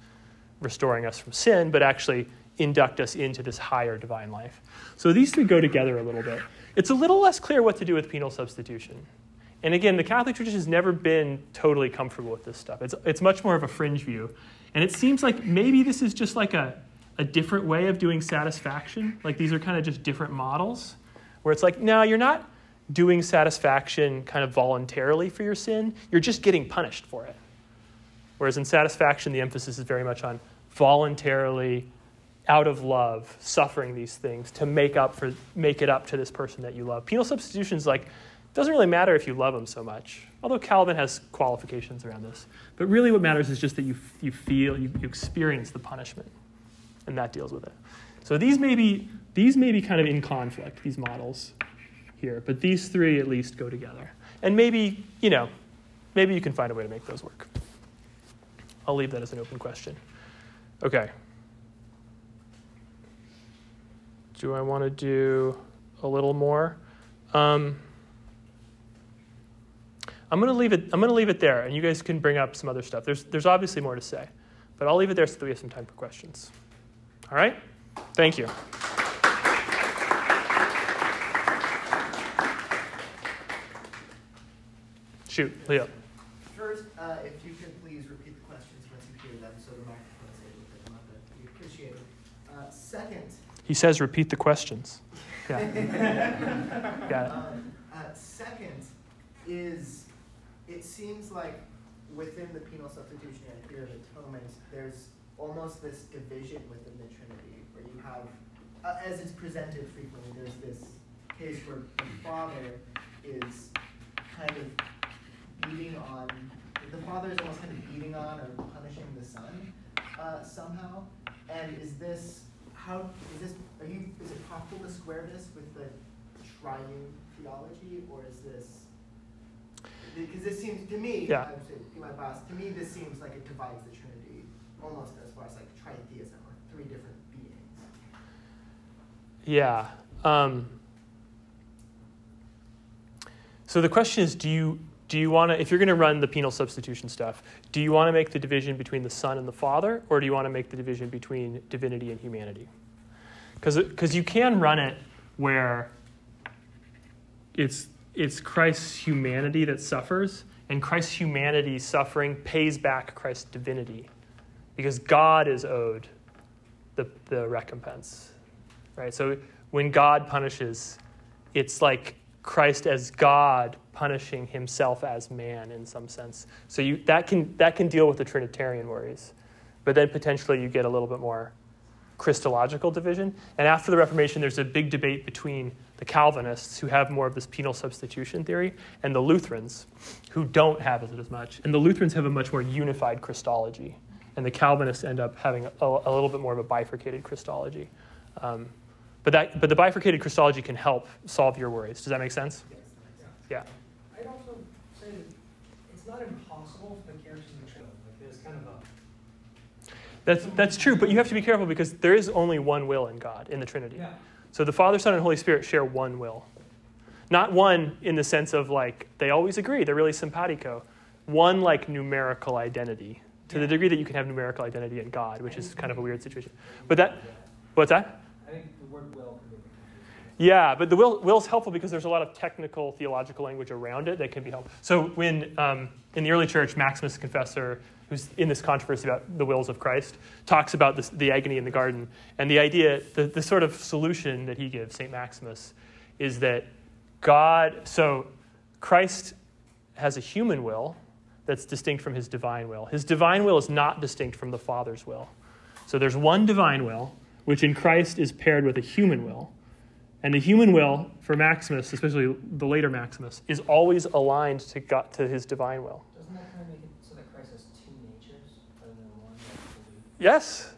Speaker 1: restoring us from sin, but actually induct us into this higher divine life. So these three go together a little bit. It's a little less clear what to do with penal substitution. And again, the Catholic Church has never been totally comfortable with this stuff. It's, it's much more of a fringe view. And it seems like maybe this is just like a, a different way of doing satisfaction. Like these are kind of just different models where it's like, no, you're not doing satisfaction kind of voluntarily for your sin, you're just getting punished for it. Whereas in satisfaction, the emphasis is very much on voluntarily out of love, suffering these things to make up for make it up to this person that you love. Penal substitution is like doesn't really matter if you love them so much. Although Calvin has qualifications around this. But really what matters is just that you, you feel, you, you experience the punishment. And that deals with it. So these may be these may be kind of in conflict, these models here, but these three at least go together. And maybe, you know, maybe you can find a way to make those work. I'll leave that as an open question. Okay. Do I want to do a little more? Um, I'm going to leave it. I'm going to leave it there, and you guys can bring up some other stuff. There's there's obviously more to say, but I'll leave it there so that we have some time for questions. All right. Thank you. Shoot, Leo.
Speaker 3: First, uh, if you can please repeat the questions once you hear them so the microphone's able to pick them up, that'd be appreciated. Uh, second,
Speaker 1: He says, repeat the questions. Yeah. Got it.
Speaker 3: Um, uh, second is, it seems like within the penal substitutionary theory of atonement, there's almost this division within the Trinity, where you have, uh, as it's presented frequently, there's this case where the Father is kind of beating on, the Father is almost kind of beating on or punishing the Son uh, somehow. And is this, how, is this, are you, is it possible to square this with the triune theology, or is this, because this seems, to me,
Speaker 1: Yeah.
Speaker 3: I would be my boss, to me, this seems like it divides the Trinity, almost as far as like tritheism, or three different beings.
Speaker 1: Yeah. Um, so the question is, do you do you want to, if you're going to run the penal substitution stuff, do you want to make the division between the Son and the Father, or do you want to make the division between divinity and humanity? Because you can run it where it's it's Christ's humanity that suffers, and Christ's humanity suffering pays back Christ's divinity, because God is owed the, the recompense right? So when God punishes, it's like Christ as God punishing himself as man in some sense. So you, that, can, that can deal with the Trinitarian worries. But then potentially you get a little bit more Christological division. And after the Reformation, there's a big debate between the Calvinists, who have more of this penal substitution theory, and the Lutherans, who don't have it as much. And the Lutherans have a much more unified Christology. And the Calvinists end up having a, a little bit more of a bifurcated Christology. Um, but, that, but the bifurcated Christology can help solve your worries. Does that make sense? Yeah.
Speaker 4: I'd also say that it's not impossible for the characters in the show. Like there's kind of a
Speaker 1: That's, that's true, but you have to be careful because there is only one will in God, in the Trinity.
Speaker 4: yeah.
Speaker 1: So the Father, Son, and Holy Spirit share one will. Not one in the sense of like they always agree, they're really simpatico. One like numerical identity, to the degree that you can have numerical identity in God, which is kind of a weird situation. But that, what's that?
Speaker 4: I think the word will can be confusing.
Speaker 1: Yeah, but the will will's helpful because there's a lot of technical theological language around it that can be helpful. So when um, in the early church, Maximus the Confessor, who's in this controversy about the wills of Christ, talks about this, the agony in the garden, and the idea, the, the sort of solution that he gives, Saint Maximus, is that God. So Christ has a human will that's distinct from his divine will. His divine will is not distinct from the Father's will. So there's one divine will, which in Christ is paired with a human will. And the human will, for Maximus, especially the later Maximus, is always aligned to, God, to his divine will.
Speaker 4: Doesn't that kind of make it so that Christ has two natures rather than one? Like,
Speaker 1: Yes,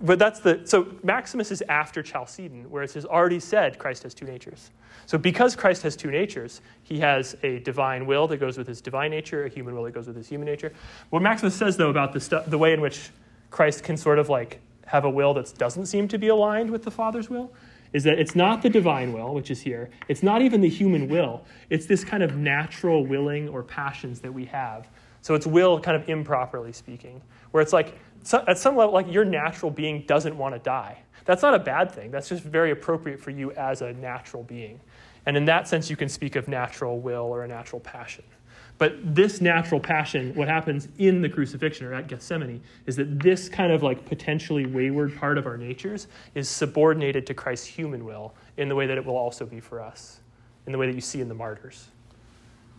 Speaker 1: but that's the so Maximus is after Chalcedon, whereas he's already said Christ has two natures. So because Christ has two natures, he has a divine will that goes with his divine nature, a human will that goes with his human nature. What Maximus says though about the stu- the way in which Christ can sort of like have a will that doesn't seem to be aligned with the Father's will is that it's not the divine will, which is here. It's not even the human will. It's this kind of natural willing or passions that we have. So it's will, kind of improperly speaking, where it's like so, at some level, like your natural being doesn't want to die. That's not a bad thing. That's just very appropriate for you as a natural being. And in that sense, you can speak of natural will or a natural passion. But this natural passion, what happens in the crucifixion or at Gethsemane, is that this kind of like potentially wayward part of our natures is subordinated to Christ's human will in the way that it will also be for us, in the way that you see in the martyrs.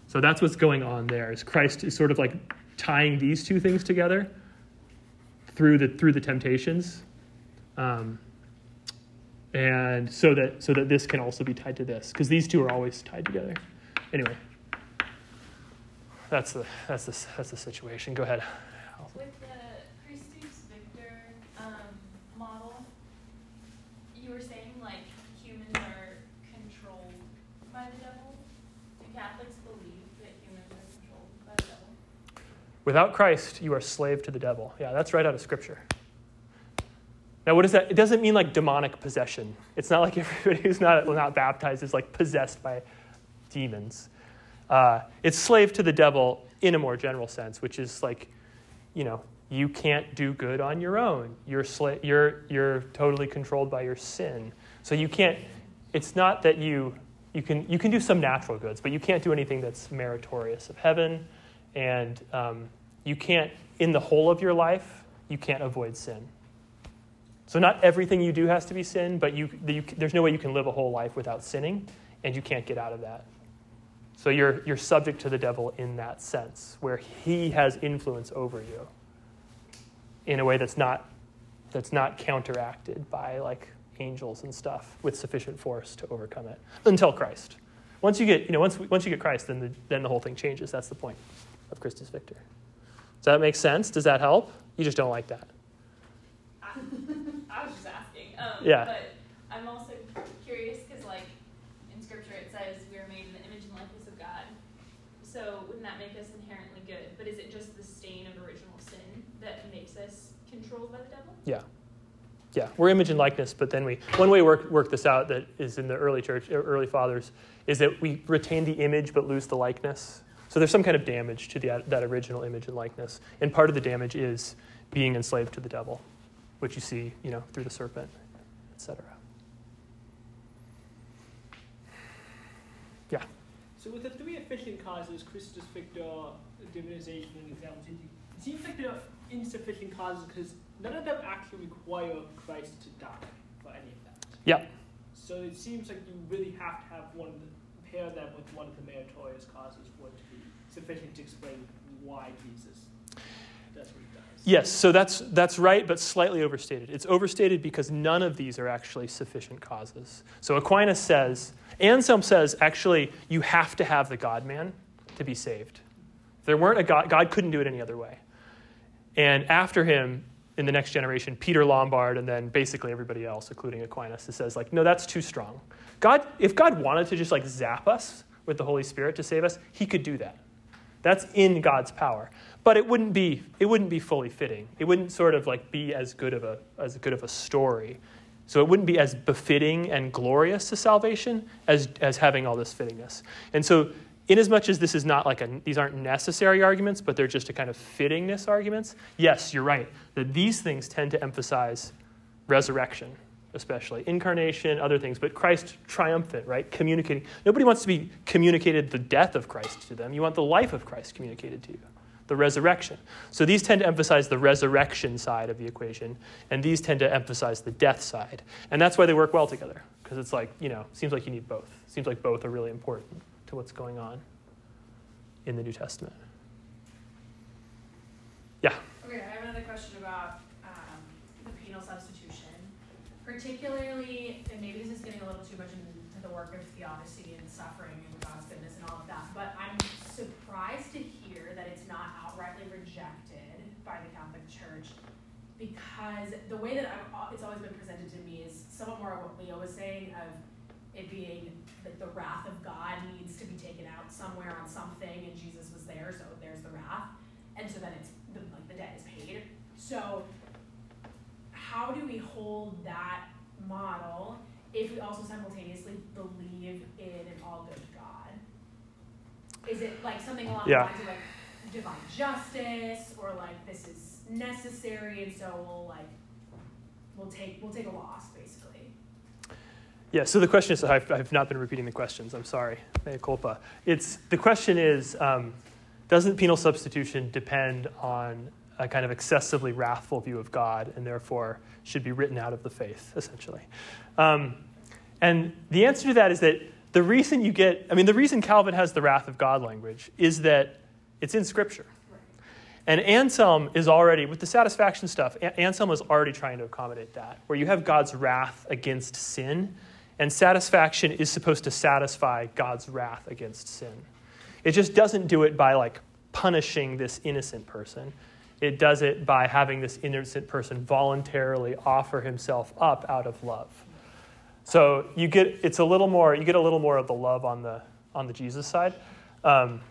Speaker 1: So that's what's going on there. Is Christ is sort of like tying these two things together through the through the temptations, um, and so that so that this can also be tied to this because these two are always tied together. Anyway, that's the that's the that's the situation. Go ahead.
Speaker 5: With the Christus Victor um, model, you were saying like humans are controlled by the devil. Do Catholics believe that humans are controlled by the devil?
Speaker 1: Without Christ, you are slave to the devil. Yeah, that's right out of Scripture. Now, what is that? It doesn't mean like demonic possession. It's not like everybody who's not, not baptized is like possessed by demons. Uh, it's slave to the devil in a more general sense, which is like, you know, you can't do good on your own. You're, sla- you're, you're totally controlled by your sin. So you can't, it's not that you, you can, you can do some natural goods, but you can't do anything that's meritorious of heaven. And um, you can't, in the whole of your life, you can't avoid sin. So not everything you do has to be sin, but you, you, there's no way you can live a whole life without sinning, and you can't get out of that. So you're, you're subject to the devil in that sense, where he has influence over you in a way that's not, that's not counteracted by like angels and stuff with sufficient force to overcome it until Christ. Once you get, you know, once, once you get Christ, then the, then the whole thing changes. That's the point of Christus Victor. Does that make sense? Does that help? You just don't like that.
Speaker 5: I, I was just asking. Um,
Speaker 1: Yeah.
Speaker 5: But I'm also curious because, like, in Scripture it says we are made in the image and likeness of God. So wouldn't that make us inherently good? But is it just the stain of original sin that makes us controlled by the devil?
Speaker 1: Yeah. Yeah, we're image and likeness, but then we, one way to work, work this out that is in the early church, early fathers, is that we retain the image but lose the likeness. So there's some kind of damage to the, that original image and likeness. And part of the damage is being enslaved to the devil, which you see, you know, through the serpent, etc. Yeah.
Speaker 2: So with the three efficient causes, Christus Victor, divinization, and examples, it seems like they're insufficient causes because none of them actually require Christ to die for any of that.
Speaker 1: Yeah.
Speaker 2: So it seems like you really have to have one of the, pair them with one of the meritorious causes for it to be sufficient to explain why Jesus does what he does.
Speaker 1: Yes, so that's, that's right, but slightly overstated. It's overstated because none of these are actually sufficient causes. So Aquinas says, Anselm says, actually, you have to have the God man to be saved. There weren't a God, God couldn't do it any other way. And after him, in the next generation, Peter Lombard, and then basically everybody else, including Aquinas, says, like, no, that's too strong. God, if God wanted to just like zap us with the Holy Spirit to save us, he could do that. That's in God's power. But it wouldn't be, it wouldn't be fully fitting. It wouldn't sort of like be as good of a, as good of a story. So it wouldn't be as befitting and glorious to salvation as, as having all this fittingness. And so inasmuch as this is not like a, these aren't necessary arguments, but they're just a kind of fittingness arguments, yes, you're right, that these things tend to emphasize resurrection, especially incarnation, other things, but Christ triumphant, right? Communicating. Nobody wants to be communicated the death of Christ to them. You want the life of Christ communicated to you, the resurrection. So these tend to emphasize the resurrection side of the equation, and these tend to emphasize the death side. And that's why they work well together, because it's like, you know, seems like you need both. Seems like both are really important to what's going on in the New Testament. Yeah.
Speaker 6: Okay, I have another question about um, the penal substitution. Particularly, and maybe this is getting a little too much into the work of theodicy and suffering and God's goodness and all of that, but I'm surprised to hear that it's not outrightly rejected by the Catholic Church because the way that I've, it's always been presented to me is somewhat more of what Leo was saying of it being that the wrath of God needs to be taken out somewhere on something, and Jesus was there, so there's the wrath, and so then it's the, like the debt is paid. So, how do we hold that model if we also simultaneously believe in an all good God? Is it like something along
Speaker 1: Yeah.
Speaker 6: the lines of like divine justice, or like this is necessary, and so we'll like we'll take we'll take a loss basically?
Speaker 1: Yeah, so the question is I've, I've not been repeating the questions. I'm sorry. Mea culpa. It's, the question is um, Doesn't penal substitution depend on a kind of excessively wrathful view of God and therefore should be written out of the faith, essentially? Um, and the answer to that is that the reason you get, I mean, the reason Calvin has the wrath of God language is that it's in Scripture. And Anselm is already, with the satisfaction stuff, Anselm is already trying to accommodate that, where you have God's wrath against sin, and satisfaction is supposed to satisfy God's wrath against sin. It just doesn't do it by like punishing this innocent person. It does it by having this innocent person voluntarily offer himself up out of love. So you get it's a little more you get a little more of the love on the on the Jesus side. Um,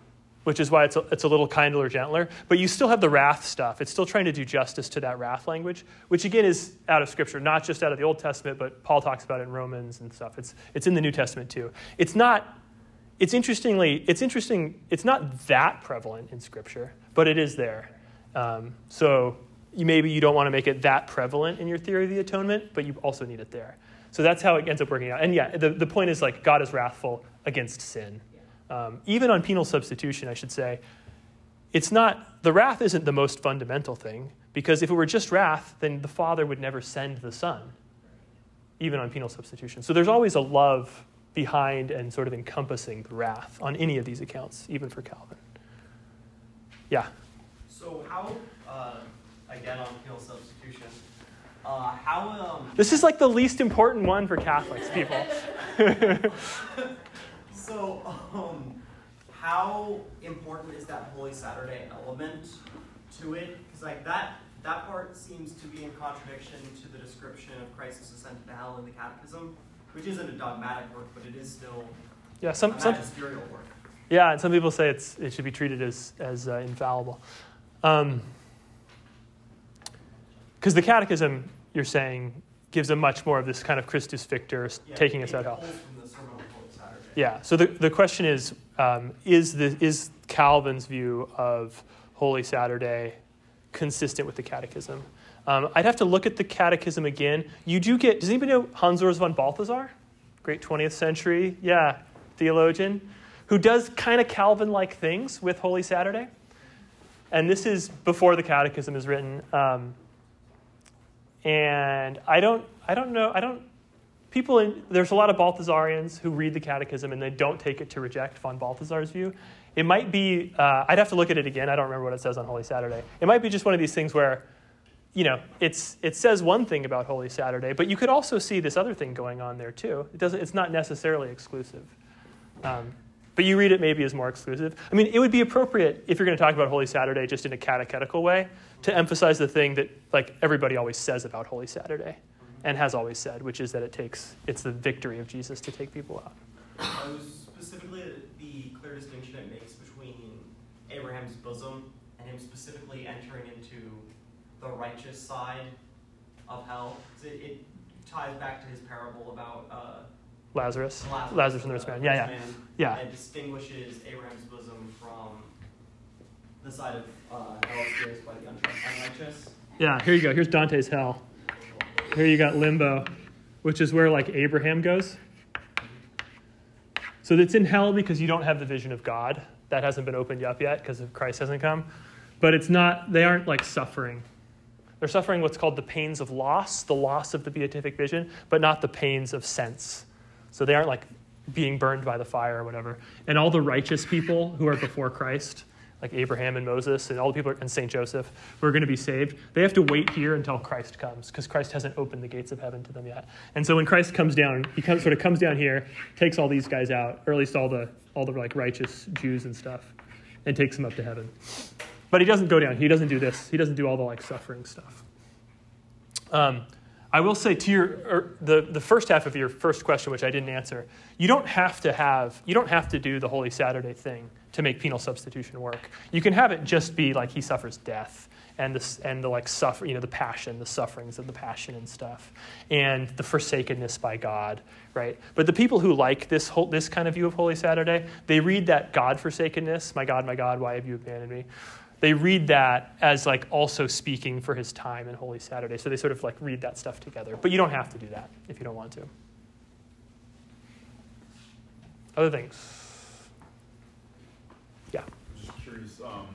Speaker 1: which is why it's a, it's a little kinder, gentler. But you still have the wrath stuff. It's still trying to do justice to that wrath language, which again is out of Scripture, not just out of the Old Testament, but Paul talks about it in Romans and stuff. It's, it's in the New Testament too. It's not, it's interestingly, it's interesting, it's not that prevalent in Scripture, but it is there. Um, so you, maybe you don't want to make it that prevalent in your theory of the atonement, but you also need it there. So that's how it ends up working out. And yeah, the, the point is like God is wrathful against sin. Um, even on penal substitution, I should say, it's not, the wrath isn't the most fundamental thing, because if it were just wrath, then the Father would never send the Son, even on penal substitution. So there's always a love behind and sort of encompassing the wrath on any of these accounts, even for Calvin. Yeah.
Speaker 7: So how, uh, again on penal substitution, uh, how um,
Speaker 1: This is like the least important one for Catholics, people.
Speaker 7: so um, how important is that Holy Saturday element to it? Because like that that part seems to be in contradiction to the description of Christ's ascent to hell in the Catechism, which isn't a dogmatic work, but it is still
Speaker 1: Yeah,
Speaker 7: a
Speaker 1: some, some,
Speaker 7: work.
Speaker 1: yeah, and some people say it's, it should be treated as, as uh, infallible. Because the Catechism, you're saying, gives a much more of this kind of Christus Victor,
Speaker 7: Yeah,
Speaker 1: taking us out of hell.
Speaker 7: pulls the Sermon on Holy Saturday.
Speaker 1: Yeah. So the, the question is, um, is the is Calvin's view of Holy Saturday consistent with the Catechism? Um, I'd have to look at the Catechism again. You do get. Does anybody know Hans Urs von Balthasar? Great 20th century, yeah, theologian, who does kind of Calvin-like things with Holy Saturday. And this is before the Catechism is written. Um, and I don't, I don't know, I don't people in, there's a lot of balthasarians who read the catechism and they don't take it to reject von balthasar's view. It might be uh, i'd have to look at it again. I don't remember what it says on holy saturday. It might be just one of these things where you know it's, it says one thing about holy saturday but you could also see this other thing going on there too. It doesn't, it's not necessarily exclusive. Um, but you read it maybe as more exclusive i mean it would be appropriate if you're going to talk about holy saturday just in a catechetical way to emphasize the thing that like everybody always says about holy saturday and has always said, which is that it takes it's the victory of Jesus to take people out.
Speaker 7: Was specifically the clear distinction it makes between Abraham's bosom and him specifically entering into the righteous side of hell. It, it ties back to his parable about uh,
Speaker 1: Lazarus,
Speaker 7: Lazarus,
Speaker 1: Lazarus and the rich man. Yeah, yeah, yeah.
Speaker 7: And distinguishes Abraham's bosom from the side of uh, hell experienced by the unri- unrighteous.
Speaker 1: Yeah, here you go. Here's Dante's hell. Here you got limbo, which is where like Abraham goes. So it's in hell because you don't have the vision of God. That hasn't been opened up yet because Christ hasn't come. But it's not, they aren't like suffering. They're suffering what's called the pains of loss, the loss of the beatific vision, but not the pains of sense. So they aren't like being burned by the fire or whatever. And all the righteous people who are before Christ, like Abraham and Moses and all the people and Saint Joseph who are going to be saved, they have to wait here until Christ comes because Christ hasn't opened the gates of heaven to them yet. And so when Christ comes down, he comes, sort of comes down here, takes all these guys out, or at least all the all the like righteous Jews and stuff, and takes them up to heaven. But he doesn't go down. He doesn't do this. He doesn't do all the like suffering stuff. Um, I will say to your or the the first half of your first question, which I didn't answer, you don't have to have you don't have to do the Holy Saturday thing to make penal substitution work. You can have it just be like he suffers death and the and the like suffer you know the passion, the sufferings of the passion and stuff, and the forsakenness by God, right? But the people who like this whole this kind of view of Holy Saturday, they read that God forsakenness, my God, my God, why have you abandoned me? They read that as like also speaking for his time in Holy Saturday. So they sort of like read that stuff together. But you don't have to do that if you don't want to. Other things? Yeah.
Speaker 8: I'm just curious, um,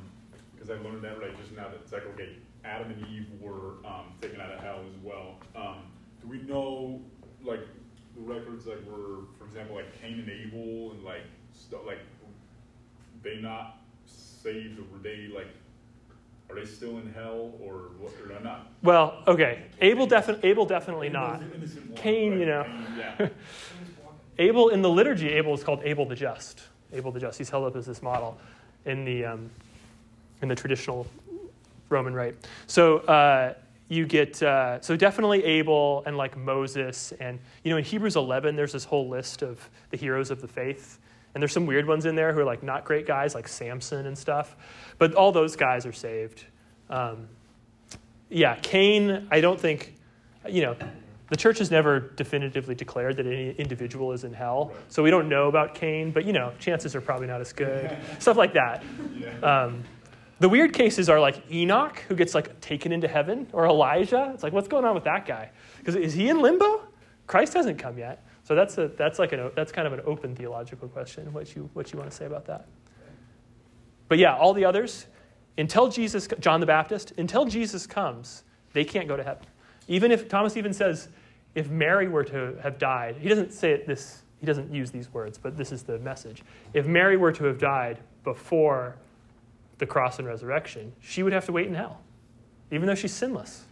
Speaker 8: because I learned that right just now that it's like, okay, Adam and Eve were um, taken out of hell as well. Um, do we know, like, the records like were, for example, like Cain and Abel and like stuff like they not saved or were they like are they still in hell or what or not?
Speaker 1: Well, okay. Abel, defi- Abel definitely not.
Speaker 8: was the innocent one,
Speaker 1: Cain, you know. Abel in the liturgy, Abel is called Abel the Just. Abel the Just. He's held up as this model in the um, in the traditional Roman rite. So uh, you get uh, so definitely Abel and like Moses and you know in Hebrews 11 there's this whole list of the heroes of the faith. And there's some weird ones in there who are like not great guys, like Samson and stuff. But all those guys are saved. Um, yeah, Cain, I don't think, you know, the church has never definitively declared that any individual is in hell. So we don't know about Cain, but, you know, chances are probably not as good. Stuff like that. Um, the weird cases are like Enoch, who gets like taken into heaven, or Elijah. It's like, what's going on with that guy? Because is he in limbo? Christ hasn't come yet. So that's a that's like an that's kind of an open theological question. What you what you want to say about that? But yeah, all the others, until Jesus, John the Baptist, until Jesus comes, they can't go to heaven. Even if, Thomas even says, if Mary were to have died, he doesn't say it this, he doesn't use these words, but this is the message. If Mary were to have died before the cross and resurrection, she would have to wait in hell, even though she's sinless.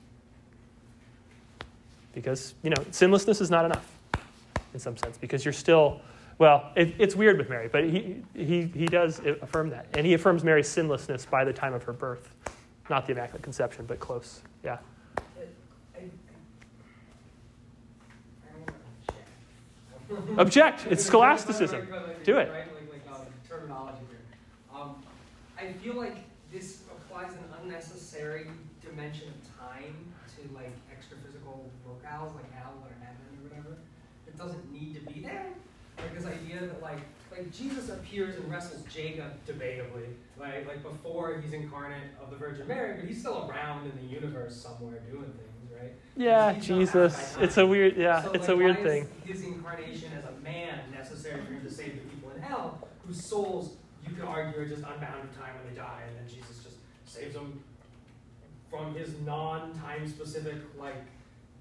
Speaker 1: Because, you know, sinlessness is not enough in some sense, because you're still, well, it, it's weird with Mary, but he, he, he does affirm that. And he affirms Mary's sinlessness by the time of her birth. Not the Immaculate Conception, but close. Yeah. Object. It's scholasticism. Do it.
Speaker 4: I feel like this applies an unnecessary dimension of time to like extra physical locales like hell or heaven or whatever. It doesn't need to be there. Like this idea that like like Jesus appears and wrestles Jacob debatably, right? Like before he's incarnate of the Virgin Mary, but he's still around in the universe somewhere doing things, right?
Speaker 1: Yeah, Jesus. It's a weird. Yeah,
Speaker 4: So,
Speaker 1: it's
Speaker 4: like,
Speaker 1: a weird thing.
Speaker 4: Is his incarnation as a man necessary for him to save the people in hell, whose souls you could argue are just unbound of time when they die, and then Jesus just saves them from his non-time specific, like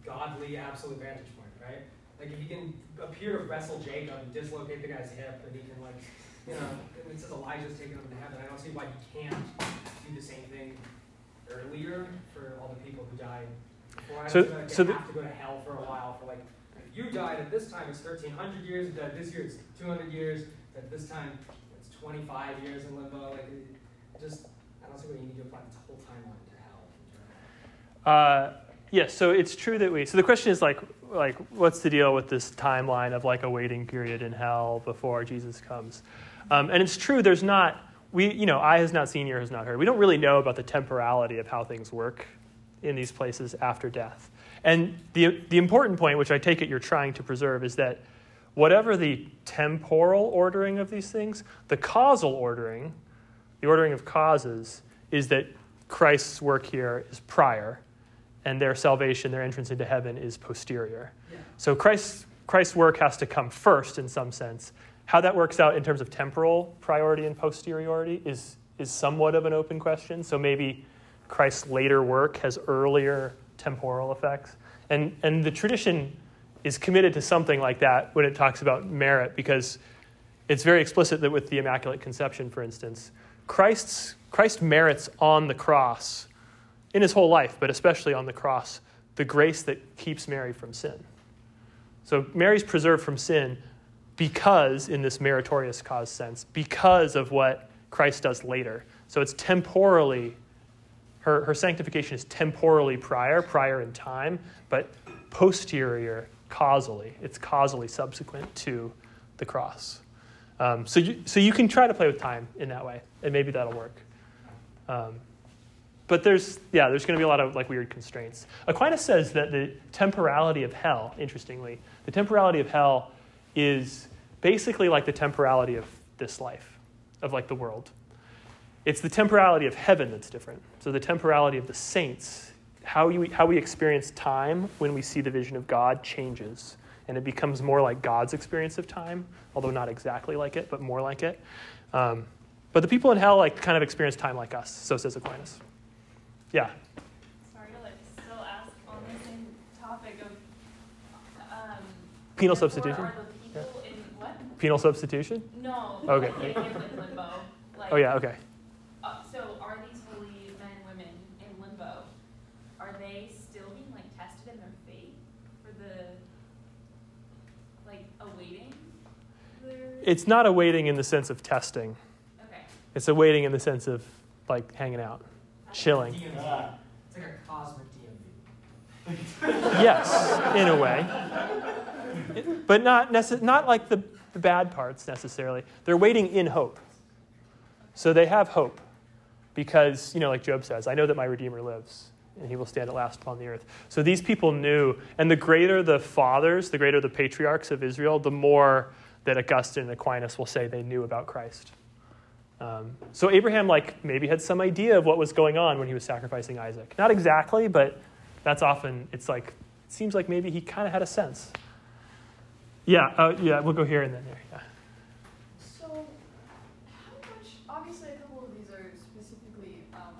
Speaker 4: godly absolute vantage point, right? Like if he can appear to wrestle Jacob and dislocate the guy's hip, and he can like, you know, it says Elijah's taken him to heaven. I don't see why he can't do the same thing earlier for all the people who died before.
Speaker 1: So-
Speaker 4: like
Speaker 1: so the-
Speaker 4: have to go to hell for a while for like, if you died at this time, it's 1300 years. Died this year, it's 200 years. At this time, it's 25 years in limbo. Like, it just, I don't see why you need to apply this whole timeline to hell.
Speaker 1: Uh, yes, so it's true that we. So the question is like, like, what's the deal with this timeline of like a waiting period in hell before Jesus comes? Um, and it's true. There's not. We, you know, eye has not seen, ear has not heard. We don't really know about the temporality of how things work in these places after death. And the the important point, which I take it you're trying to preserve, is that whatever the temporal ordering of these things, the causal ordering, the ordering of causes, is that Christ's work here is prior, and their salvation, their entrance into heaven, is posterior.
Speaker 4: Yeah.
Speaker 1: So Christ's, Christ's work has to come first in some sense. How that works out in terms of temporal priority and posteriority is, is somewhat of an open question. So maybe Christ's later work has earlier temporal effects. And, and the tradition is committed to something like that when it talks about merit because it's very explicit that with the Immaculate Conception, for instance, Christ's, Christ merits on the cross in his whole life, but especially on the cross, the grace that keeps Mary from sin. So Mary's preserved from sin because, in this meritorious cause sense, because of what Christ does later. So it's temporally, her, her sanctification is temporally prior, prior in time, but posterior causally. It's causally subsequent to the cross. Um, so, you, so you can try to play with time in that way, and maybe that'll work. Um, but there's, yeah, there's going to be a lot of like weird constraints. Aquinas says that the temporality of hell, interestingly, the temporality of hell is basically like the temporality of this life, of like the world. It's the temporality of heaven that's different. So the temporality of the saints, how, you, how we experience time when we see the vision of God changes. And it becomes more like God's experience of time, although not exactly like it, but more like it. Um, but the people in hell like kind of experience time like us, so says Aquinas. Yeah.
Speaker 5: Sorry to like still ask on the same topic of um,
Speaker 1: Penal substitution?
Speaker 5: Are the people in what?
Speaker 1: Penal substitution?
Speaker 5: No.
Speaker 1: Okay.
Speaker 5: like, in, in like limbo. Like,
Speaker 1: Oh, yeah, okay.
Speaker 5: Uh, so are these holy men and women in limbo? Are they still being like tested in their faith for the like awaiting their?
Speaker 1: It's not a waiting in the sense of testing,
Speaker 5: okay.
Speaker 1: it's a waiting in the sense of like hanging out, chilling.
Speaker 4: DMV. It's like a cosmic DMV.
Speaker 1: yes, in a way. It- but not, necess- not like the, the bad parts necessarily. They're waiting in hope. So they have hope because, you know, like Job says, I know that my Redeemer lives and he will stand at last upon the earth. So these people knew, and the greater the fathers, the greater the patriarchs of Israel, the more that Augustine and Aquinas will say they knew about Christ. Um, so Abraham, like, maybe had some idea of what was going on when he was sacrificing Isaac. Not exactly, but that's often, it's like, it seems like maybe he kind of had a sense. Yeah, uh, yeah, we'll go here and then there. Yeah.
Speaker 9: So, how much? Obviously, a couple of these are specifically um,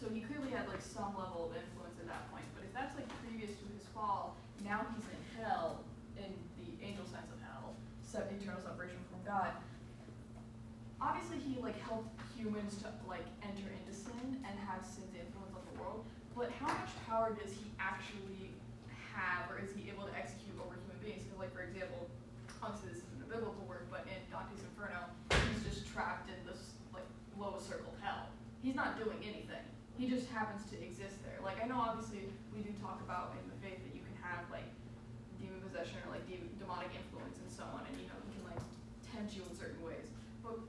Speaker 9: So he clearly had like some level of influence at that point. But if that's like previous to his fall, now he's in hell in the angel sense of hell, so eternal separation from God. Obviously, he like helped to like enter into sin and have sin's influence on the world. But how much power does he actually have, or is he able to execute over human beings? Because, like for example, obviously this isn't a biblical word, but in Dante's Inferno, he's just trapped in this like lowest circle of hell. He's not doing anything. He just happens to exist there. Like I know, obviously, we do talk about in the faith that you can have like demon possession or like demon, demonic influence and so on, and you know he can like tempt you in certain ways. But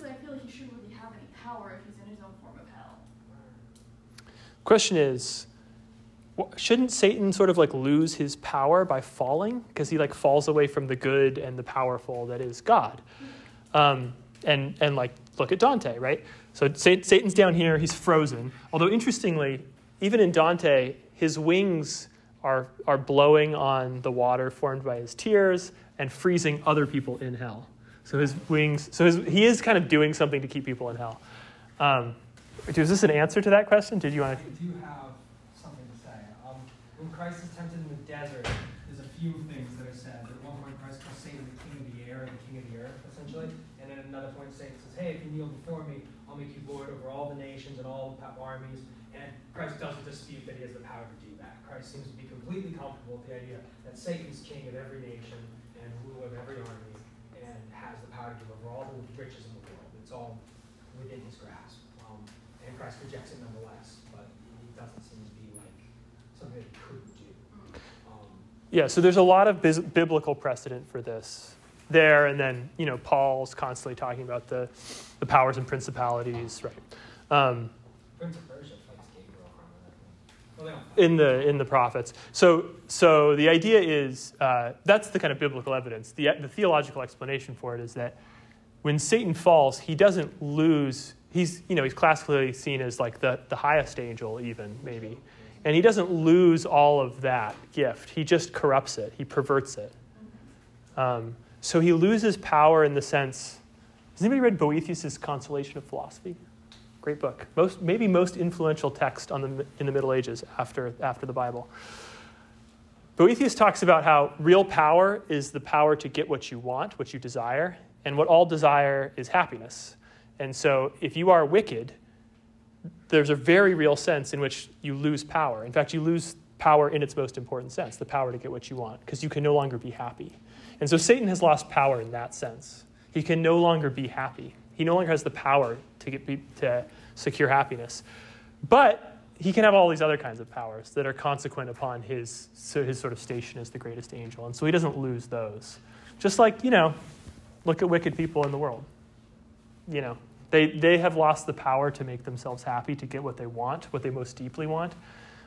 Speaker 9: realistically, I feel like he shouldn't really have any power if he's in his own form of hell.
Speaker 1: Question is, shouldn't Satan sort of like lose his power by falling because he like falls away from the good and the powerful that is God? Um, and and like look at Dante, right? So Satan's down here, he's frozen. Although interestingly, even in Dante, his wings are are blowing on the water formed by his tears and freezing other people in hell. So his wings, so his, he is kind of doing something to keep people in hell. Um, is this an answer to that question? Did you want to?
Speaker 4: I do have something to say. Um, when Christ is tempted in the desert, there's a few things that are said. At one point, Christ calls Satan the king of the air and the king of the earth, essentially. And then at another point, Satan says, Hey, if you kneel before me, I'll make you lord over all the nations and all the armies. And Christ doesn't dispute that he has the power to do that. Christ seems to be completely comfortable with the idea that Satan's king of every nation and ruler of every army and has the power to give over all the riches in the world. It's all within his grasp. Um, and Christ rejects it nonetheless, but it doesn't seem to be like something that he couldn't do. Um,
Speaker 1: Yeah, so there's a lot of bis- biblical precedent for this there, and then you know Paul's constantly talking about the, the powers and principalities, right? Um,
Speaker 4: Prince of Persia fights Gabriel Well, they don't fight.
Speaker 1: in the in the prophets. So so the idea is uh, that's the kind of biblical evidence. The the theological explanation for it is that when Satan falls, he doesn't lose. He's you know he's classically seen as like the the highest angel, even maybe, and he doesn't lose all of that gift. He just corrupts it. He perverts it. Um, so he loses power in the sense. Has anybody read Boethius's Consolation of Philosophy? Great book. Most, maybe most influential text on the, in the Middle Ages after, after the Bible. Boethius talks about how real power is the power to get what you want, what you desire, and what all desire is happiness. And so if you are wicked, there's a very real sense in which you lose power. In fact, you lose power in its most important sense, the power to get what you want, because you can no longer be happy. And so Satan has lost power in that sense. He can no longer be happy. He no longer has the power to, get, be- to secure happiness. But he can have all these other kinds of powers that are consequent upon his, so his sort of station as the greatest angel. And so he doesn't lose those. Just like, you know, look at wicked people in the world. You know, they, they have lost the power to make themselves happy, to get what they want, what they most deeply want.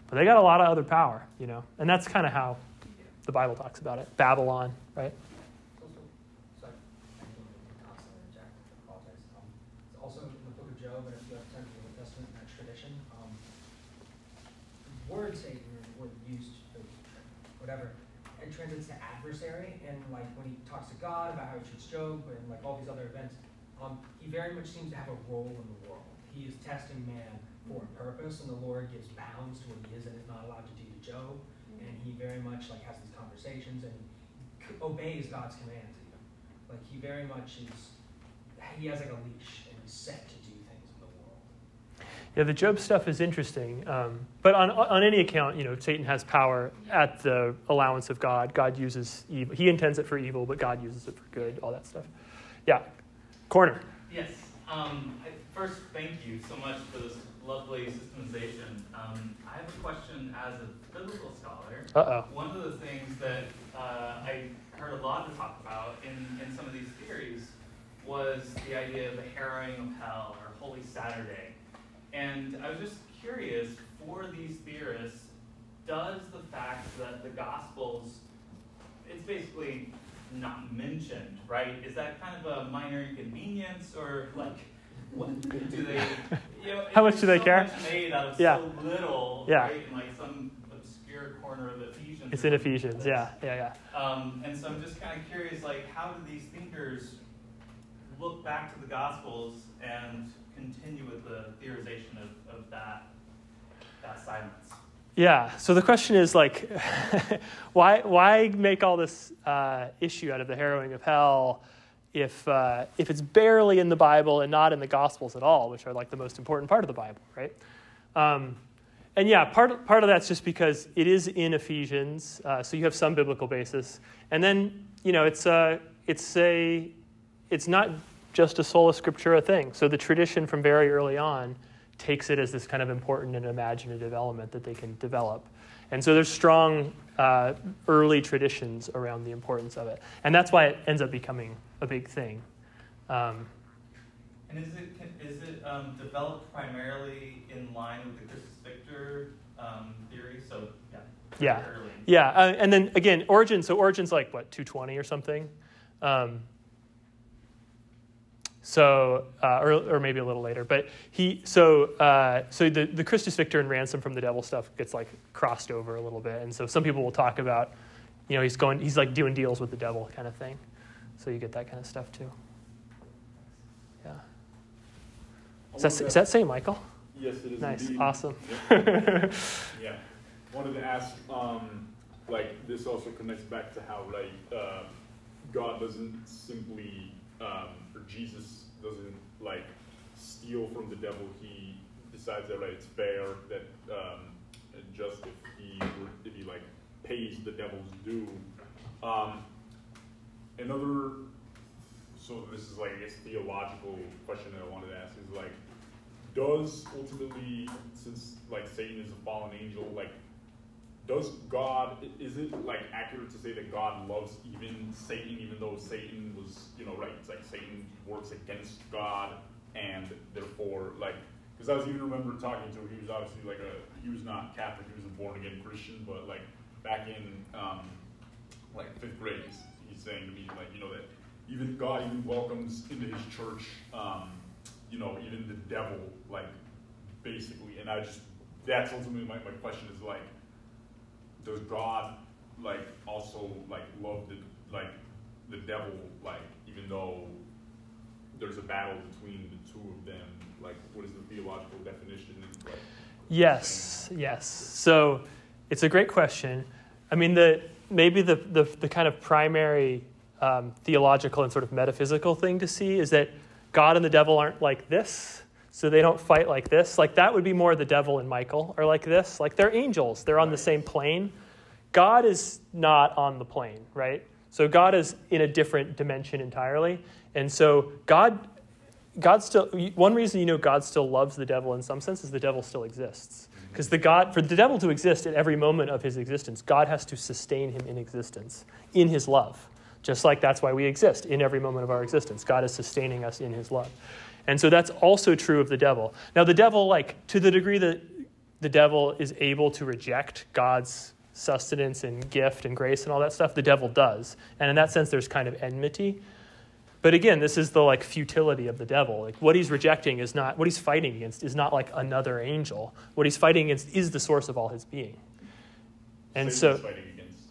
Speaker 1: But they got a lot of other power, you know. And that's kind of how the Bible talks about it. Babylon, right?
Speaker 4: Um, it's also in the book of Job, and if you have time for the Old Testament, that tradition, um, the word Satan, word used, to adversary, and like when he talks to God about how he treats Job, and like all these other events, um, he very much seems to have a role in the world. He is testing man for a purpose, and the Lord gives bounds to what he is and is not allowed to do to Job and he very much like has these conversations and obeys God's commands even. Like he very much is he has like a leash and he's set to do things in the world.
Speaker 1: Yeah, the Job stuff is interesting. Um, but on, on any account, you know, Satan has power at the allowance of God. God uses evil. He intends it for evil, but God uses it for good, all that stuff. Yeah. Corner.
Speaker 10: Yes. Um, first, thank you so much for this lovely systemization. Um, I have a question as a biblical scholar.
Speaker 1: Uh-oh.
Speaker 10: One of the things that uh, I heard a lot of talk about in, in some of these theories was the idea of the harrowing of hell or Holy Saturday. And I was just curious for these theorists, does the fact that the Gospels, it's basically not mentioned, right? Is that kind of a minor inconvenience or like, what do they, you know,
Speaker 1: How much do they
Speaker 10: so
Speaker 1: care?
Speaker 10: much made out of
Speaker 1: Yeah.
Speaker 10: so little,
Speaker 1: Yeah.
Speaker 10: right? In like some obscure corner of Ephesians.
Speaker 1: It's in Ephesians. Yeah, yeah, yeah.
Speaker 10: Um, and so I'm just kind of curious, like, how do these thinkers look back to the Gospels and continue with the theorization of, of that, that silence.
Speaker 1: Yeah. So the question is like, why why make all this uh, issue out of the harrowing of hell if uh, if it's barely in the Bible and not in the Gospels at all, which are like the most important part of the Bible, right? Um, and yeah, part part of that's just because it is in Ephesians, uh, so you have some biblical basis, and then you know it's a it's a it's not just a sola scriptura thing. So the tradition from very early on takes it as this kind of important and imaginative element that they can develop. And so there's strong uh, early traditions around the importance of it. And that's why it ends up becoming a big thing. Um,
Speaker 10: and is it, is it um, developed primarily in line with the Christus Victor um, theory? So, yeah.
Speaker 1: Yeah. Early. Yeah. Uh, and then again, Origen, so Origen's like, what, 220 or something? So, uh, or, or maybe a little later, but he, so, uh, so the, the Christus Victor and ransom from the devil stuff gets like crossed over a little bit. And so some people will talk about, you know, he's going, he's like doing deals with the devil kind of thing. So you get that kind of stuff too. Yeah. Is that, is that say Michael?
Speaker 8: Yes, it is.
Speaker 1: Nice.
Speaker 8: Indeed.
Speaker 1: Awesome.
Speaker 8: yeah. Wanted to ask, um, like, this also connects back to how, like, uh, God doesn't simply um, Jesus doesn't like steal from the devil. He decides that right, it's fair that um, just if he if he like pays the devil's due. Um, another, so this is like I guess theological question that I wanted to ask is like, does ultimately since like Satan is a fallen angel, like does God is it like accurate to say that God loves even Satan, even though Satan was you know right? It's like Satan works against God, and therefore like because I was even remember talking to him. He was obviously like a he was not Catholic. He was a born again Christian, but like back in um, like fifth grade, he's, he's saying to me like you know that even God even welcomes into His church, um, you know, even the devil like basically. And I just that's ultimately my, my question is like does God like also like love the like the devil like even though there's a battle between the two of them? Like what is the theological definition? Like,
Speaker 1: yes yes. So it's a great question. I mean the maybe the the, the kind of primary um, theological and sort of metaphysical thing to see is that god and the devil aren't like this so they don't fight like this. Like that would be more the devil and Michael are like this. Like they're angels, they're on the same plane. God is not on the plane, right? So God is in a different dimension entirely. And so God God still one reason you know God still loves the devil in some sense is the devil still exists. Mm-hmm. Because the God for the devil to exist at every moment of his existence, God has to sustain him in existence in his love. Just like that's why we exist in every moment of our existence. God is sustaining us in his love. And so that's also true of the devil. Now, the devil, like, to the degree that the devil is able to reject God's sustenance and gift and grace and all that stuff, the devil does. And in that sense, there's kind of enmity. But again, this is the like futility of the devil. Like what he's rejecting is not what he's fighting against is not like another angel. What he's fighting against is the source of all his being. And Satan so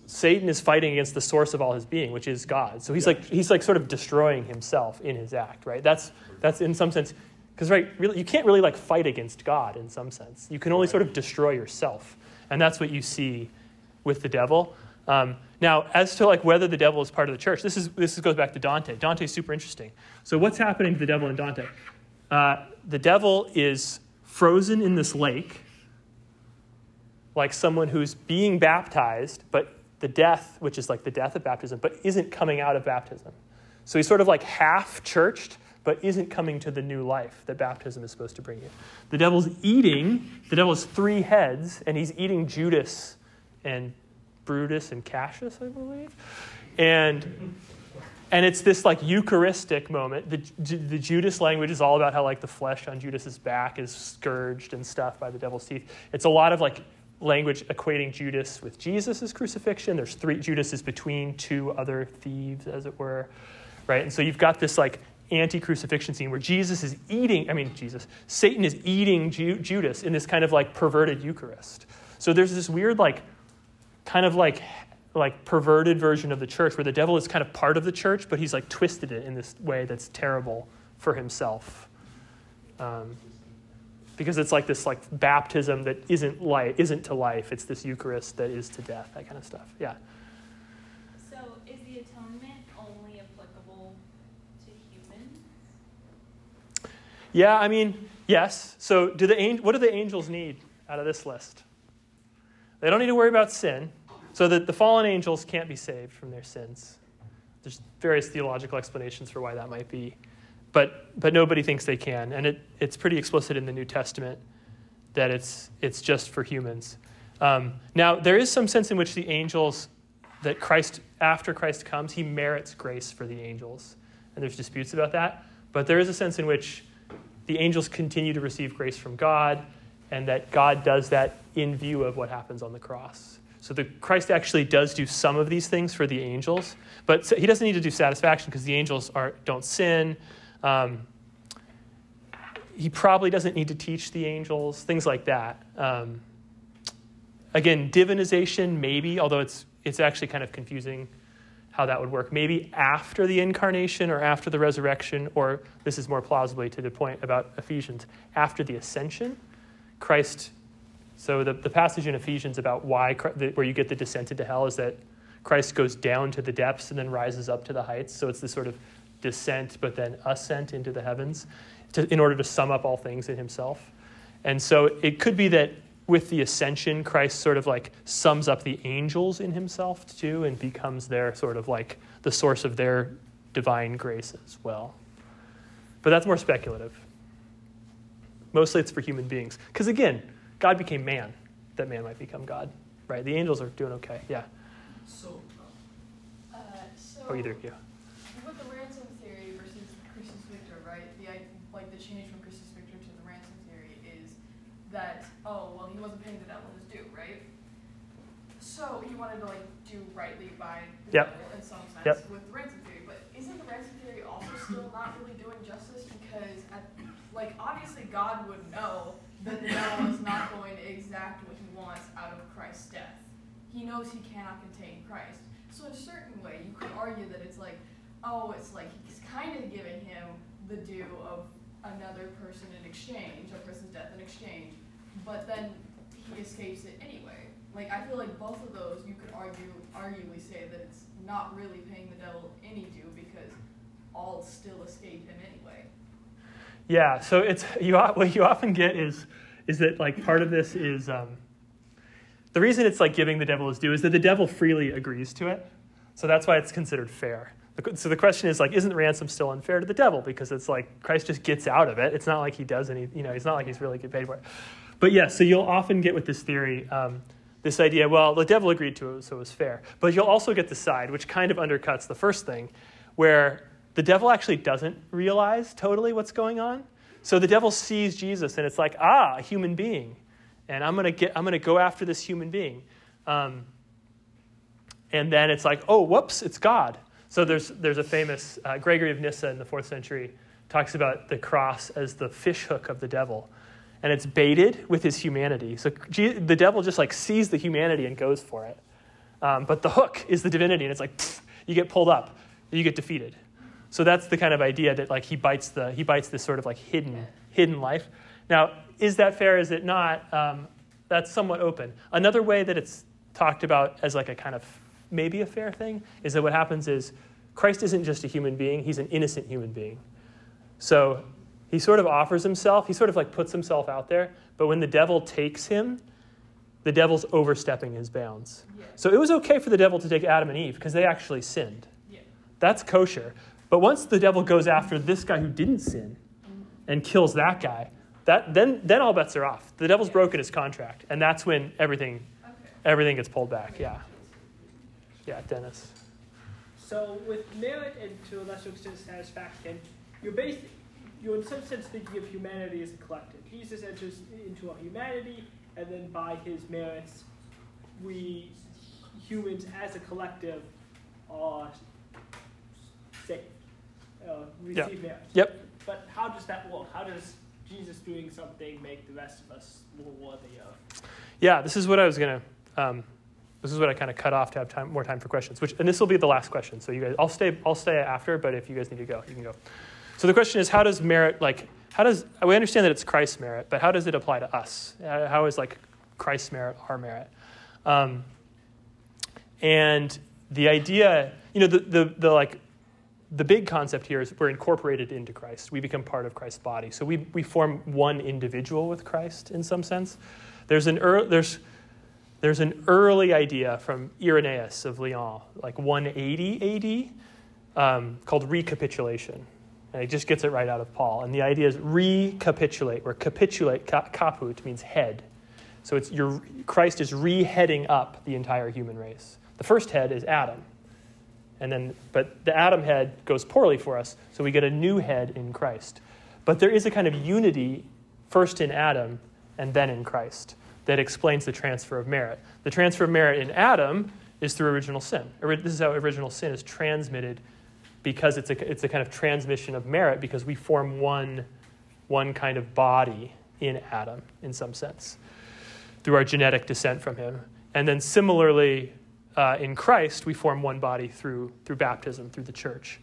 Speaker 1: Satan is fighting against the source of all his being, which is God. So he's yeah. like he's like sort of destroying himself in his act, right? That's that's in some sense, because right, really, you can't really like fight against God in some sense. You can only sort of destroy yourself, and that's what you see with the devil. Um, now, as to like whether the devil is part of the church, this is this goes back to Dante. Dante is super interesting. So, what's happening to the devil in Dante? Uh, the devil is frozen in this lake, like someone who's being baptized, but the death, which is like the death of baptism, but isn't coming out of baptism. So he's sort of like half churched, but isn't coming to the new life that baptism is supposed to bring you. The devil's eating, the devil has three heads, and he's eating Judas and Brutus and Cassius, I believe. And and it's this like Eucharistic moment. The, the Judas language is all about how like the flesh on Judas's back is scourged and stuff by the devil's teeth. It's a lot of like language equating Judas with Jesus' crucifixion. There's three judas is between two other thieves, as it were, right? And so you've got this like anti crucifixion scene where Jesus is eating, I mean, Jesus, Satan is eating Ju- Judas in this kind of like perverted Eucharist. So there's this weird, like, kind of like like perverted version of the church where the devil is kind of part of the church, but he's like twisted it in this way that's terrible for himself. Um, because it's like this like baptism that isn't life isn't to life it's this eucharist that is to death that kind of stuff yeah
Speaker 5: So is the atonement only applicable to humans?
Speaker 1: Yeah i mean yes. So do the what do the angels need out of this list? They don't need to worry about sin. So that the fallen angels can't be saved from their sins. There's various theological explanations for why that might be. But but nobody thinks they can. And it, it's pretty explicit in the new testament that it's it's just for humans. Um, now there is some sense in which the angels that christ after christ comes he merits grace for the angels. And there's disputes about that. But there is a sense in which the angels continue to receive grace from god and that god does that in view of what happens on the cross. So the christ actually does do some of these things for the angels but he doesn't need to do satisfaction because the angels are, don't sin. Um, he probably doesn't need to teach the angels, things like that. Um, again, divinization, maybe, although it's, it's actually kind of confusing how that would work. Maybe after the incarnation or after the resurrection, or this is more plausibly to the point about Ephesians, after the ascension, Christ. So the, the passage in Ephesians about why, where you get the descent into hell is that Christ goes down to the depths and then rises up to the heights. So it's this sort of descent, but then ascent into the heavens to, in order to sum up all things in himself. And so it could be that with the ascension, Christ sort of like sums up the angels in himself too and becomes their sort of like the source of their divine grace as well. But that's more speculative. Mostly it's for human beings. Because again, God became man, that man might become God, right? The angels are doing okay, yeah.
Speaker 9: So, uh, so
Speaker 1: Oh, either, yeah.
Speaker 9: with the ransom theory versus Christus Victor, right? The like the change from Christus Victor to the ransom theory is that oh well he wasn't paying the devil his due, right? So he wanted to like do rightly by the
Speaker 1: Yep.
Speaker 9: devil in some sense
Speaker 1: Yep.
Speaker 9: with the ransom theory, but isn't the ransom theory also still not really doing justice because at, like obviously God would know that the devil is not going to exact what he wants out of Christ's death. He knows he cannot contain Christ. So in a certain way, you could argue that it's like, oh, it's like he's kind of giving him the due of another person in exchange, of person's death in exchange, but then he escapes it anyway. Like I feel like both of those you could argue arguably say that it's not really paying the devil any due because all still escape him anyway.
Speaker 1: Yeah, so it's you. What you often get is is that like part of this is um, the reason it's like giving the devil his due is that the devil freely agrees to it, so that's why it's considered fair. So the question is like, isn't ransom still unfair to the devil because it's like Christ just gets out of it? It's not like he does any, you know, it's not like he's really getting paid for it. But yeah, so you'll often get with this theory. Um, this idea, well, the devil agreed to it, so it was fair. But you'll also get the side, which kind of undercuts the first thing, where the devil actually doesn't realize totally what's going on. So the devil sees Jesus, and it's like, ah, a human being, and I'm gonna get, I'm gonna go after this human being, um, and then it's like, oh, whoops, it's God. So there's there's a famous uh, Gregory of Nyssa in the fourth century talks about the cross as the fish hook of the devil, and it's baited with his humanity. So the devil just like sees the humanity and goes for it, um, but the hook is the divinity, and it's like pfft, you get pulled up, you get defeated. So that's the kind of idea that like he bites the he bites this sort of like hidden hidden life. Now, is that fair? Is it not? Um, that's somewhat open. Another way that it's talked about as like a kind of maybe a fair thing is that what happens is Christ isn't just a human being; he's an innocent human being. So he sort of offers himself. He sort of like puts himself out there. But when the devil takes him, the devil's overstepping his bounds.
Speaker 9: Yeah.
Speaker 1: So it was okay for the devil to take Adam and Eve because they actually sinned.
Speaker 9: Yeah.
Speaker 1: That's kosher. But once the devil goes after this guy who didn't sin and kills that guy, that, then, then all bets are off. The devil's broken his contract. And that's when everything,
Speaker 9: Okay.
Speaker 1: everything gets pulled back. Yeah. Yeah, Dennis.
Speaker 2: So with merit and to a lesser extent satisfaction, you're based, you're in some sense thinking of humanity as a collective. Jesus enters into our humanity, and then by his merits, we humans as a collective are saved, uh,
Speaker 1: Yeah.
Speaker 2: receive merit.
Speaker 1: Yep.
Speaker 2: But how does that work? How does Jesus doing something make the rest of us more worthy of?
Speaker 1: Yeah, this is what I was going to um, this is what I kind of cut off to have time, more time for questions. Which, and this will be the last question. So you guys, I'll stay, I'll stay after. But if you guys need to go, you can go. So the question is, how does merit, like, how does we understand that it's Christ's merit, but how does it apply to us? Uh, how is like Christ's merit our merit? Um, and the idea, you know, the, the, the like the big concept here is we're incorporated into Christ. We become part of Christ's body. So we, we form one individual with Christ in some sense. There's an, er, there's, there's an early idea from Irenaeus of Lyon, like 180 AD, um, called recapitulation. And it just gets it right out of Paul. And the idea is recapitulate, where capitulate, caput, means head. So it's your, Christ is re-heading up the entire human race. The first head is Adam. And then, but the Adam head goes poorly for us, so we get a new head in Christ. But there is a kind of unity first in Adam and then in Christ that explains the transfer of merit. The transfer of merit in Adam is through original sin. This is how original sin is transmitted because it's a, it's a kind of transmission of merit because we form one, one kind of body in Adam in some sense through our genetic descent from him. And then similarly, uh, in Christ, we form one body through, through baptism, through the church.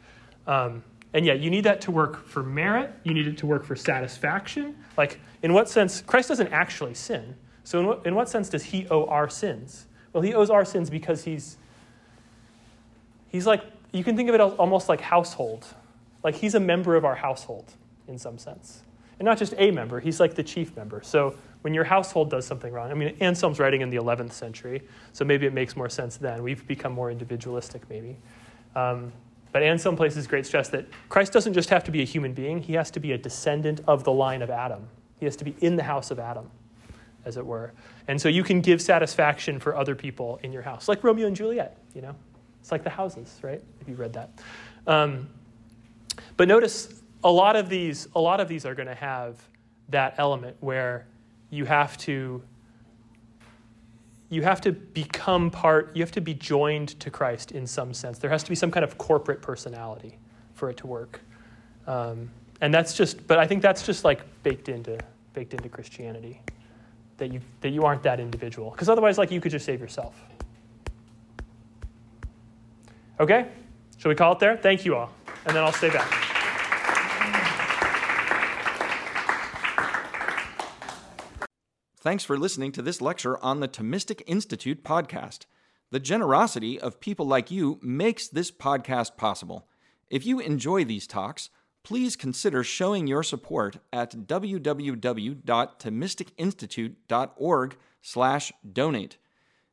Speaker 1: Um, and yeah, you need that to work for merit. You need it to work for satisfaction. Like, in what sense? Christ doesn't actually sin. So, in what, in what sense does he owe our sins? Well, he owes our sins because he's, he's like, you can think of it almost like household. Like, he's a member of our household in some sense. And not just a member, he's like the chief member. So, when your household does something wrong. I mean, Anselm's writing in the 11th century, so maybe it makes more sense then. We've become more individualistic, maybe. Um, but Anselm places great stress that Christ doesn't just have to be a human being, he has to be a descendant of the line of Adam. He has to be in the house of Adam, as it were. And so you can give satisfaction for other people in your house, like Romeo and Juliet, you know? It's like the houses, right? If you read that. Um, but notice a lot of these, a lot of these are going to have that element where you have to you have to become part you have to be joined to christ in some sense there has to be some kind of corporate personality for it to work um, and that's just but i think that's just like baked into baked into christianity that you that you aren't that individual because otherwise like you could just save yourself okay shall we call it there thank you all and then i'll stay back
Speaker 11: Thanks for listening to this lecture on the Thomistic Institute podcast. The generosity of people like you makes this podcast possible. If you enjoy these talks, please consider showing your support at www.thomisticinstitute.org/donate.